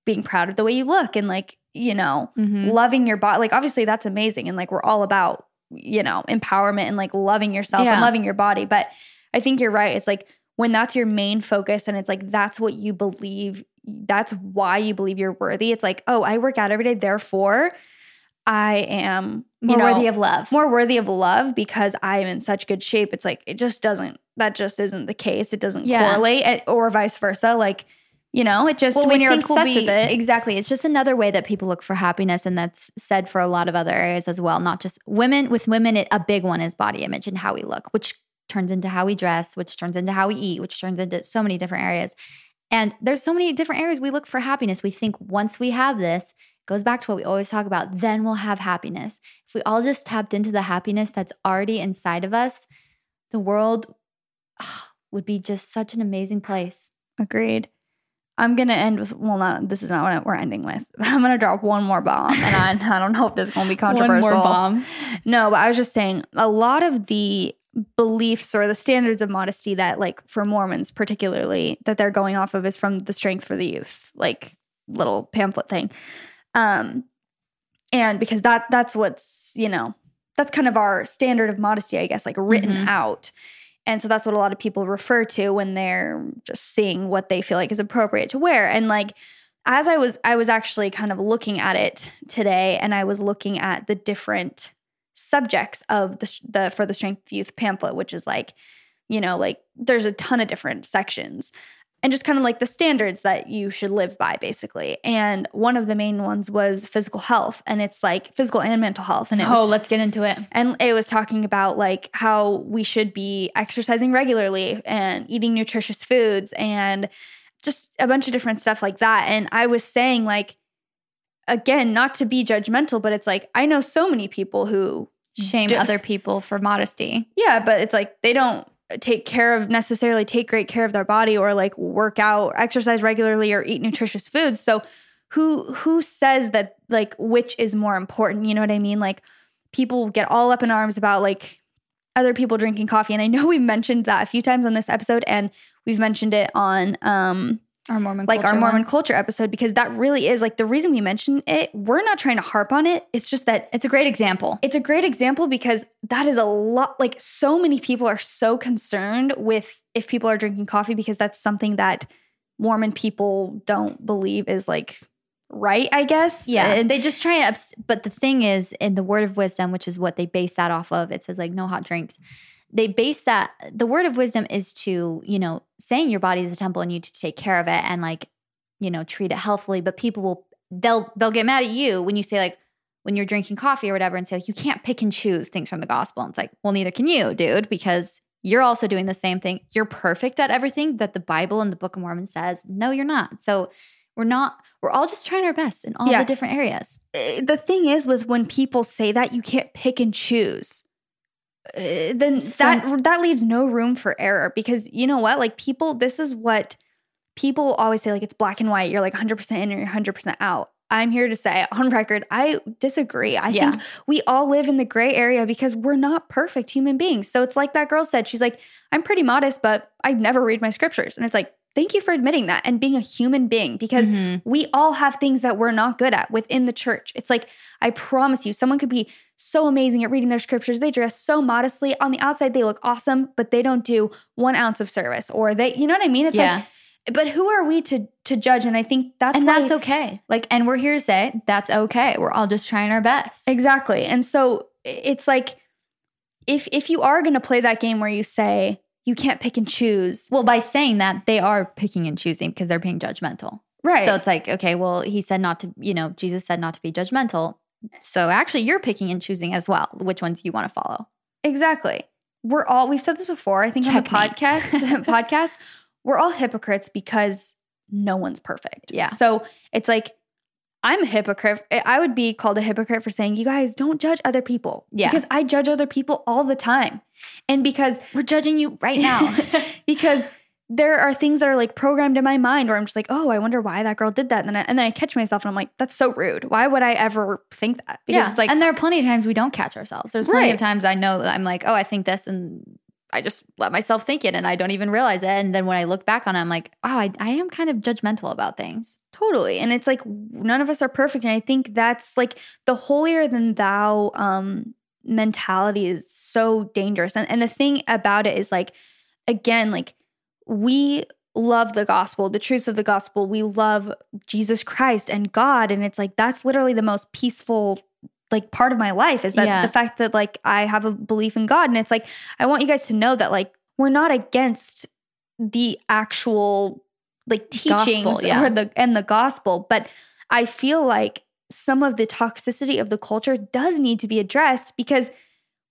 being proud of the way you look and like, you know, Mhm. loving your body. Like, obviously, that's amazing. And like, we're all about, you know, empowerment and like loving yourself and loving your body. But I think you're right. It's like when that's your main focus and it's like that's what you believe, that's why you believe you're worthy. It's like, oh, I work out every day. Therefore, I am More know, worthy of love. more worthy of love because I am in such good shape. It's like it just doesn't. That just isn't the case. It doesn't Yeah. correlate, eh, or vice versa. Like you know, it just when you're obsessed with it. exactly. It's just another way that people look for happiness, and that's said for a lot of other areas as well. Not just women. With women, it, a big one is body image and how we look, which turns into how we dress, which turns into how we eat, which turns into so many different areas. And there's so many different areas we look for happiness. We think once we have this, goes back to what we always talk about, then we'll have happiness. If we all just tapped into the happiness that's already inside of us, the world ah, would be just such an amazing place. Agreed. I'm gonna end with well, not this is not what we're ending with. I'm gonna drop one more bomb, and I, I don't know if this is gonna be controversial. one more bomb. No, but I was just saying a lot of the beliefs or the standards of modesty that like for Mormons particularly that they're going off of is from the strength for the youth like little pamphlet thing. Um and because that that's what's, you know, that's kind of our standard of modesty, I guess, like written Mhm. out. And so that's what a lot of people refer to when they're just seeing what they feel like is appropriate to wear. And like as I was I was actually kind of looking at it today and I was looking at the different subjects of the the for the strength youth pamphlet which is like you know like there's a ton of different sections and just kind of like the standards that you should live by basically and one of the main ones was physical health and it's like physical and mental health and it Oh, was let's get into it. and it was talking about like how we should be exercising regularly and eating nutritious foods and just a bunch of different stuff like that. And I was saying, like, again, not to be judgmental, but it's like I know so many people who, Shame other people for modesty. yeah, but it's like they don't take care of necessarily take great care of their body or like work out, exercise regularly or eat nutritious foods. So who who says that like which is more important? You know what I mean? Like people get all up in arms about like other people drinking coffee and I know we've mentioned that a few times on this episode and we've mentioned it on um Our Mormon like our culture Mormon one. culture episode because that really is like the reason we mention it. We're not trying to harp on it. It's just that It's a great example. it's a great example because that is a lot like so many people are so concerned with if people are drinking coffee because that's something that Mormon people don't believe is like right, I guess. Yeah, And they just try to. But the thing is, in the word of wisdom, which is what they base that off of, it says like no hot drinks. They base that. The word of wisdom is to you know saying your body is a temple and you to take care of it and like you know treat it healthily. But people will they'll they'll get mad at you when you say like when you're drinking coffee or whatever and say like you can't pick and choose things from the gospel. And it's like well neither can you, dude, because you're also doing the same thing. You're perfect at everything that the Bible and the Book of Mormon says. No, you're not. So we're not. We're all just trying our best in all Yeah. the different areas. uh, the thing is with when people say that you can't pick and choose uh, then that that leaves no room for error because you know what? Like people this is what people always say like it's black and white. You're like 100% in or you're 100% out. I'm here to say on record i disagree. I Yeah. think we all live in the gray area because we're not perfect human beings. So it's like that girl said she's like i'm pretty modest but i never read my scriptures. And it's like thank you for admitting that and being a human being because Mhm. we all have things that we're not good at within the church. It's like, I promise you, someone could be so amazing at reading their scriptures. They dress so modestly. On the outside, they look awesome, but they don't do one ounce of service or they, you know what I mean? It's yeah, like, but who are we to to judge? And I think that's and that's okay. Like, and we're here to say that's okay. We're all just trying our best. Exactly. And so it's like, if if you are going to play that game where you say you can't pick and choose, Well, by saying that, they are picking and choosing because they're being judgmental. right? So it's like, okay, well, he said not to, you know, Jesus said not to be judgmental. So actually, you're picking and choosing as well which ones you want to follow. Exactly. We're all we've said this before, I think on the podcast podcast, we're all hypocrites because no one's perfect. Yeah. So it's like I'm a hypocrite. I would be called a hypocrite for saying, you guys don't judge other people. Yeah. Because I judge other people all the time. And because We're judging you right now. because there are things that are like programmed in my mind where I'm just like, oh, I wonder why that girl did that. And then I, and then I catch myself and I'm like, that's so rude. Why would I ever think that? Because yeah, it's like, and there are plenty of times we don't catch ourselves. There's plenty Right. of times I know that I'm like, oh, I think this, and I just let myself think it and I don't even realize it. And then when I look back on it, I'm like, wow, I, I am kind of judgmental about things. Totally. And it's like none of us are perfect. And I think that's like the holier than thou um mentality is so dangerous. And and the thing about it is like, again, like we love the gospel, the truths of the gospel. We love Jesus Christ and God. And it's like that's literally the most peaceful like part of my life is that Yeah. the fact that like I have a belief in God. And it's like I want you guys to know that like we're not against the actual like teachings Gospel, yeah. or the and the gospel, but I feel like some of the toxicity of the culture does need to be addressed because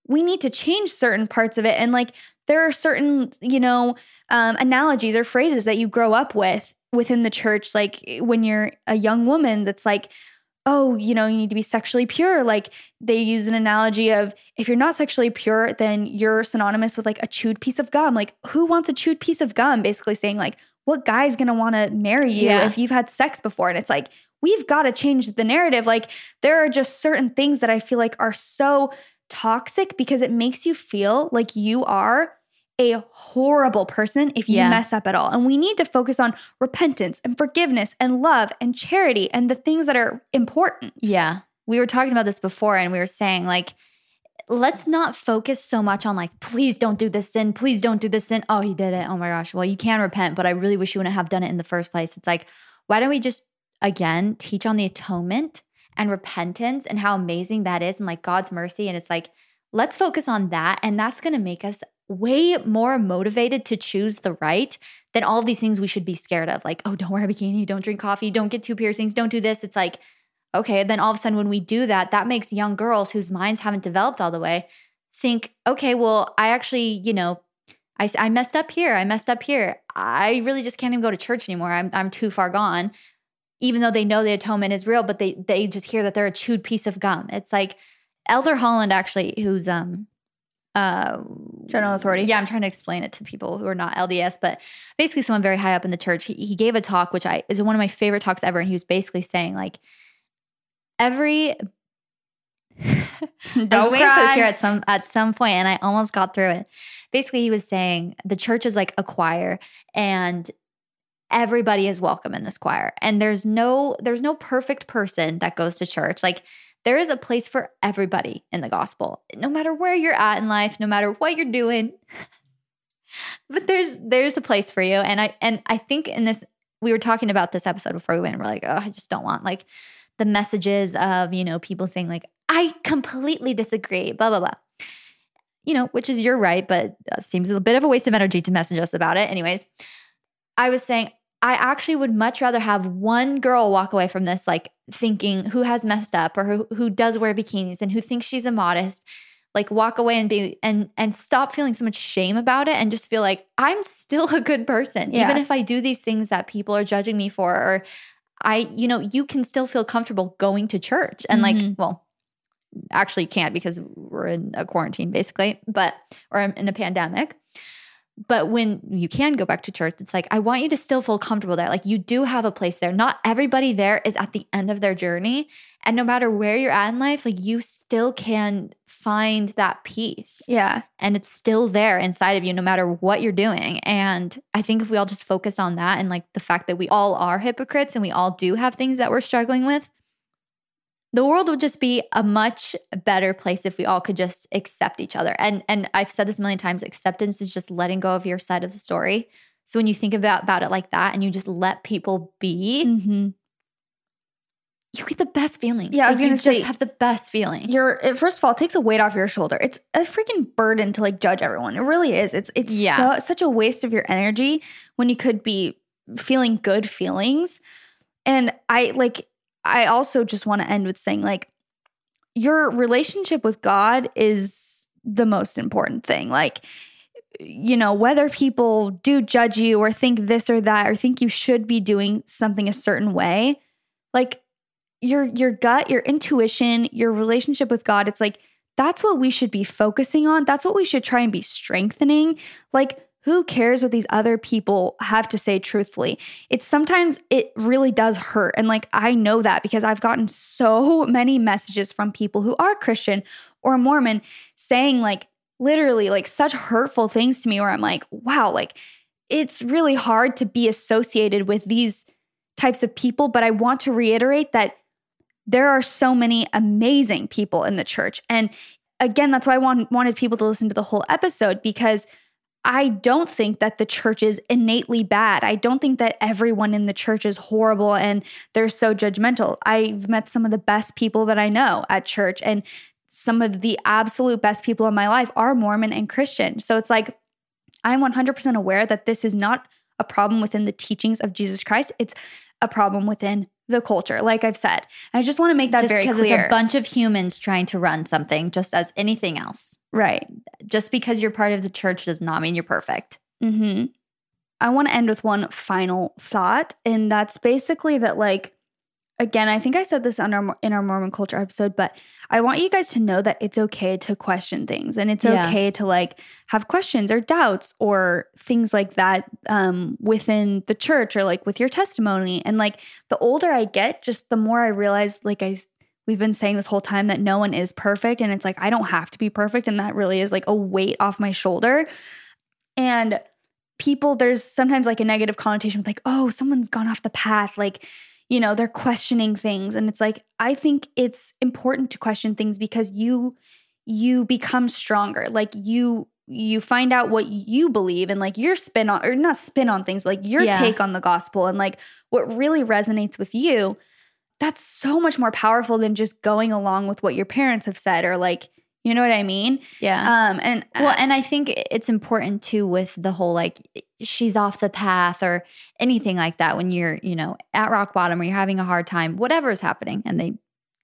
we need to change certain parts of it. And like there are certain you know um, analogies or phrases that you grow up with within the church like when you're a young woman that's like oh you know you need to be sexually pure. Like they use an analogy of if you're not sexually pure then you're synonymous with like a chewed piece of gum. Like who wants a chewed piece of gum? Basically saying like what guy's gonna want to marry you Yeah. if you've had sex before and it's like we've got to change the narrative like there are just certain things that i feel like are so toxic because it makes you feel like you are a horrible person if you Yeah. mess up at all. And we need to focus on repentance and forgiveness and love and charity and the things that are important. Yeah. We were talking about this before and we were saying, like, let's not focus so much on, like, please don't do this sin. Please don't do this sin. Oh, you did it. Oh my gosh. Well, you can repent, but I really wish you wouldn't have done it in the first place. It's like, why don't we just, again, teach on the atonement and repentance and how amazing that is and like God's mercy? And it's like, let's focus on that. And that's going to make us way more motivated to choose the right than all these things we should be scared of. Like, oh, don't wear a bikini, don't drink coffee, don't get two piercings, don't do this. It's like, okay, then all of a sudden when we do that, that makes young girls whose minds haven't developed all the way think, okay, well, I actually, you know, I, I messed up here. I messed up here. I really just can't even go to church anymore. I'm, I'm too far gone. Even though they know the atonement is real, but they they just hear that they're a chewed piece of gum. It's like Elder Holland actually, who's um uh General authority. yeah, I'm trying to explain it to people who are not LDS, but basically someone very high up in the church. He, he gave a talk, which I is one of my favorite talks ever, and he was basically saying like every. I was Don't waiting for this cry. here at some at some point, and I almost got through it. Basically, he was saying the church is like a choir, and everybody is welcome in this choir, and there's no there's no perfect person that goes to church. Like there is a place for everybody in the gospel, no matter where you're at in life, no matter what you're doing. but there's there's a place for you, and I and I think in this we were talking about this episode before we went. And we're like, oh, I just don't want like the messages of you know people saying like I completely disagree, blah blah blah. You know, which is you're right, but uh, seems a bit of a waste of energy to message us about it. Anyways, I was saying I actually would much rather have one girl walk away from this like thinking who has messed up or who who does wear bikinis and who thinks she's immodest, like walk away and be and and stop feeling so much shame about it and just feel like I'm still a good person Yeah. even if I do these things that people are judging me for or I you know you can still feel comfortable going to church and like Mhm. well actually you can't because we're in a quarantine basically but or in a pandemic. But when you can go back to church it's like i want you to still feel comfortable there. Like you do have a place there. Not everybody there is at the end of their journey and no matter where you're at in life like you still can find that peace Yeah. and it's still there inside of you no matter what you're doing and i think if we all just focus on that and like the fact that we all are hypocrites and we all do have things that we're struggling with the world would just be a much better place if we all could just accept each other and and i've said this a million times acceptance is just letting go of your side of the story so when you think about about it like that and you just let people be Mm-hmm. The best feelings Yeah, I was you gonna just say, have the best feeling You're first of all, it takes a weight off your shoulder. It's a freaking burden to like judge everyone. It really is. It's it's Yeah. so, such a waste of your energy when you could be feeling good feelings. And I like I also just want to end with saying like your relationship with God is the most important thing. Like you know, whether people do judge you or think this or that or think you should be doing something a certain way, like your your gut, your intuition, your relationship with God, it's like that's what we should be focusing on. That's what we should try and be strengthening. Like who cares what these other people have to say truthfully? It's sometimes it really does hurt. And like I know that because I've gotten so many messages from people who are Christian or Mormon saying like literally like such hurtful things to me where I'm like, wow, like it's really hard to be associated with these types of people. But I want to reiterate that there are so many amazing people in the church. And again, that's why I want, wanted people to listen to the whole episode because I don't think that the church is innately bad. I don't think that everyone in the church is horrible and they're so judgmental. I've met some of the best people that I know at church, and some of the absolute best people in my life are Mormon and Christian. So it's like, I'm 100% aware that this is not a problem within the teachings of Jesus Christ. It's a problem within the culture, like I've said. I just want to make that just very because it's a bunch of humans trying to run something, just as anything else. right. Just because you're part of the church does not mean you're perfect. hmm I want to end with one final thought, and that's basically that, like, again, I think I said this on our in our Mormon culture episode, but I want you guys to know that it's okay to question things, and it's Yeah. okay to like have questions or doubts or things like that um, within the church or like with your testimony. And like the older I get, just the more I realize, like I. We've been saying this whole time that no one is perfect. And it's like, I don't have to be perfect. And that really is like a weight off my shoulder. And people there's sometimes like a negative connotation with like oh someone's gone off the path like you know they're questioning things and it's like i think it's important to question things because you you become stronger like you you find out what you believe and like your spin on or not spin on things but like your Yeah. take on the gospel and like what really resonates with you that's so much more powerful than just going along with what your parents have said or like you know what i mean Yeah. um and well, and I think it's important too with the whole like she's off the path or anything like that when you're, you know, at rock bottom or you're having a hard time, whatever is happening, and they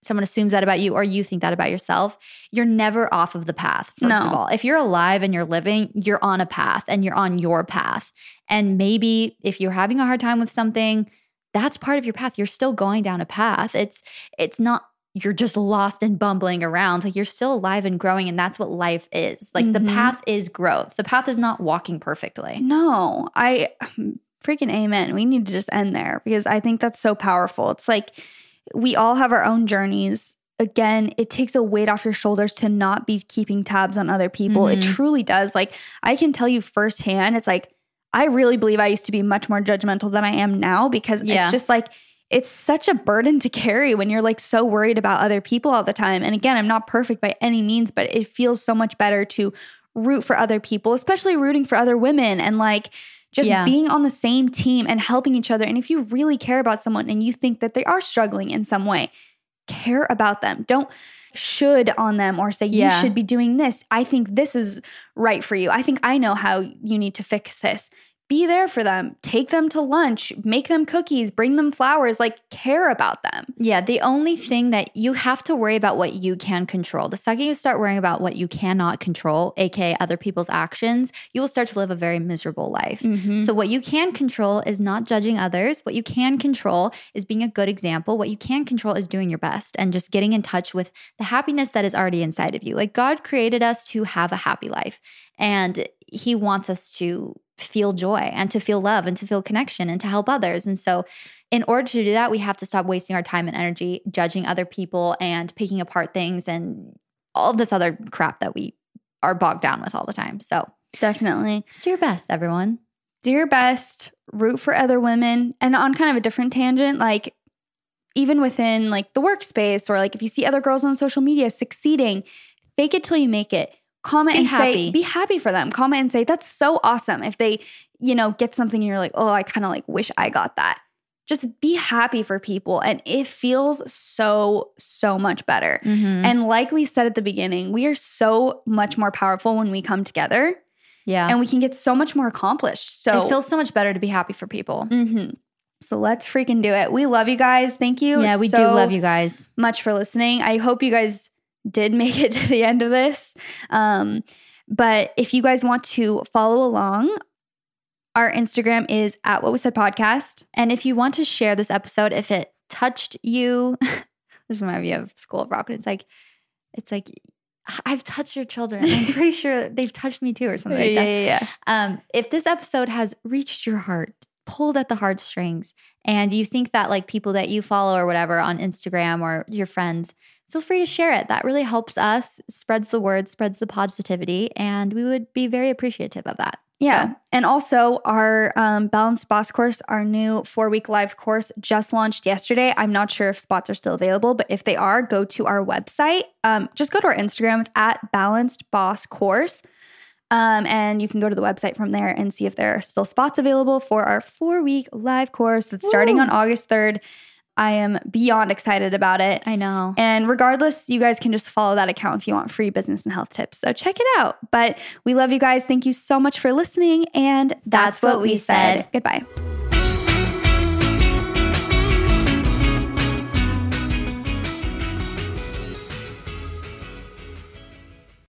someone assumes that about you or you think that about yourself, you're never off of the path. First of No. all, if you're alive and you're living, you're on a path and you're on your path. And maybe if you're having a hard time with something, that's part of your path. You're still going down a path. It's it's not you're just lost and bumbling around. Like you're still alive and growing, and that's what life is. Like the Mhm. path is growth. The path is not walking perfectly. No, I freaking amen. We need to just end there because I think that's so powerful. It's like we all have our own journeys. Again, it takes a weight off your shoulders to not be keeping tabs on other people. It Mhm. truly does. Like, I can tell you firsthand, it's like, I really believe I used to be much more judgmental than I am now because Yeah. it's just like, it's such a burden to carry when you're like so worried about other people all the time. And again, I'm not perfect by any means, but it feels so much better to root for other people, especially rooting for other women and like just Yeah. being on the same team and helping each other. And if you really care about someone and you think that they are struggling in some way, care about them. Don't should on them or say Yeah. you should be doing this. I think this is right for you. I think I know how you need to fix this. Be there for them. Take them to lunch, make them cookies, bring them flowers, like care about them. Yeah, the only thing that you have to worry about what you can control. The second you start worrying about what you cannot control, aka other people's actions, you will start to live a very miserable life. Mm-hmm. So, what you can control is not judging others. What you can control is being a good example. What you can control is doing your best and just getting in touch with the happiness that is already inside of you. Like, God created us to have a happy life, and He wants us to feel joy and to feel love and to feel connection and to help others. And so, in order to do that, we have to stop wasting our time and energy judging other people and picking apart things and all of this other crap that we are bogged down with all the time. So, Definitely. just do your best, everyone. do your best, root for other women. And on kind of a different tangent, like even within like the workspace or like if you see other girls on social media succeeding, fake it till you make it. Comment Be and happy. say, be happy for them. Comment and say, that's so awesome. If they, you know, get something and you're like, oh, I kind of like wish I got that. Just be happy for people. And it feels so, so much better. Mm-hmm. And like we said at the beginning, we are so much more powerful when we come together Yeah. and we can get so much more accomplished. So it feels so much better to be happy for people. hmm So let's freaking do it. We love you guys. Thank you. Yeah, we do love you guys. much for listening. I hope you guys did make it to the end of this. Um, but if you guys want to follow along, our Instagram is at what we said podcast. And if you want to share this episode, if it touched you, this reminds me of School of Rock. and It's like, it's like, I've touched your children. I'm pretty sure they've touched me too, or something like that. yeah. Um, if this episode has reached your heart, pulled at the heartstrings, and you think that like people that you follow or whatever on Instagram or your friends feel free to share it. That really helps us, spreads the word, spreads the positivity, and we would be very appreciative of that. Yeah. So, And also, our um, Balanced Boss course, our new four week live course, just launched yesterday. I'm not sure if spots are still available, but if they are, go to our website. Um, just go to our Instagram. It's at Balanced Boss Course. Um, and you can go to the website from there and see if there are still spots available for our four week live course that's starting on August 3rd. I am beyond excited about it. I know. And regardless, you guys can just follow that account if you want free business and health tips. So check it out. But we love you guys. Thank you so much for listening. And that's, That's what we said. Goodbye.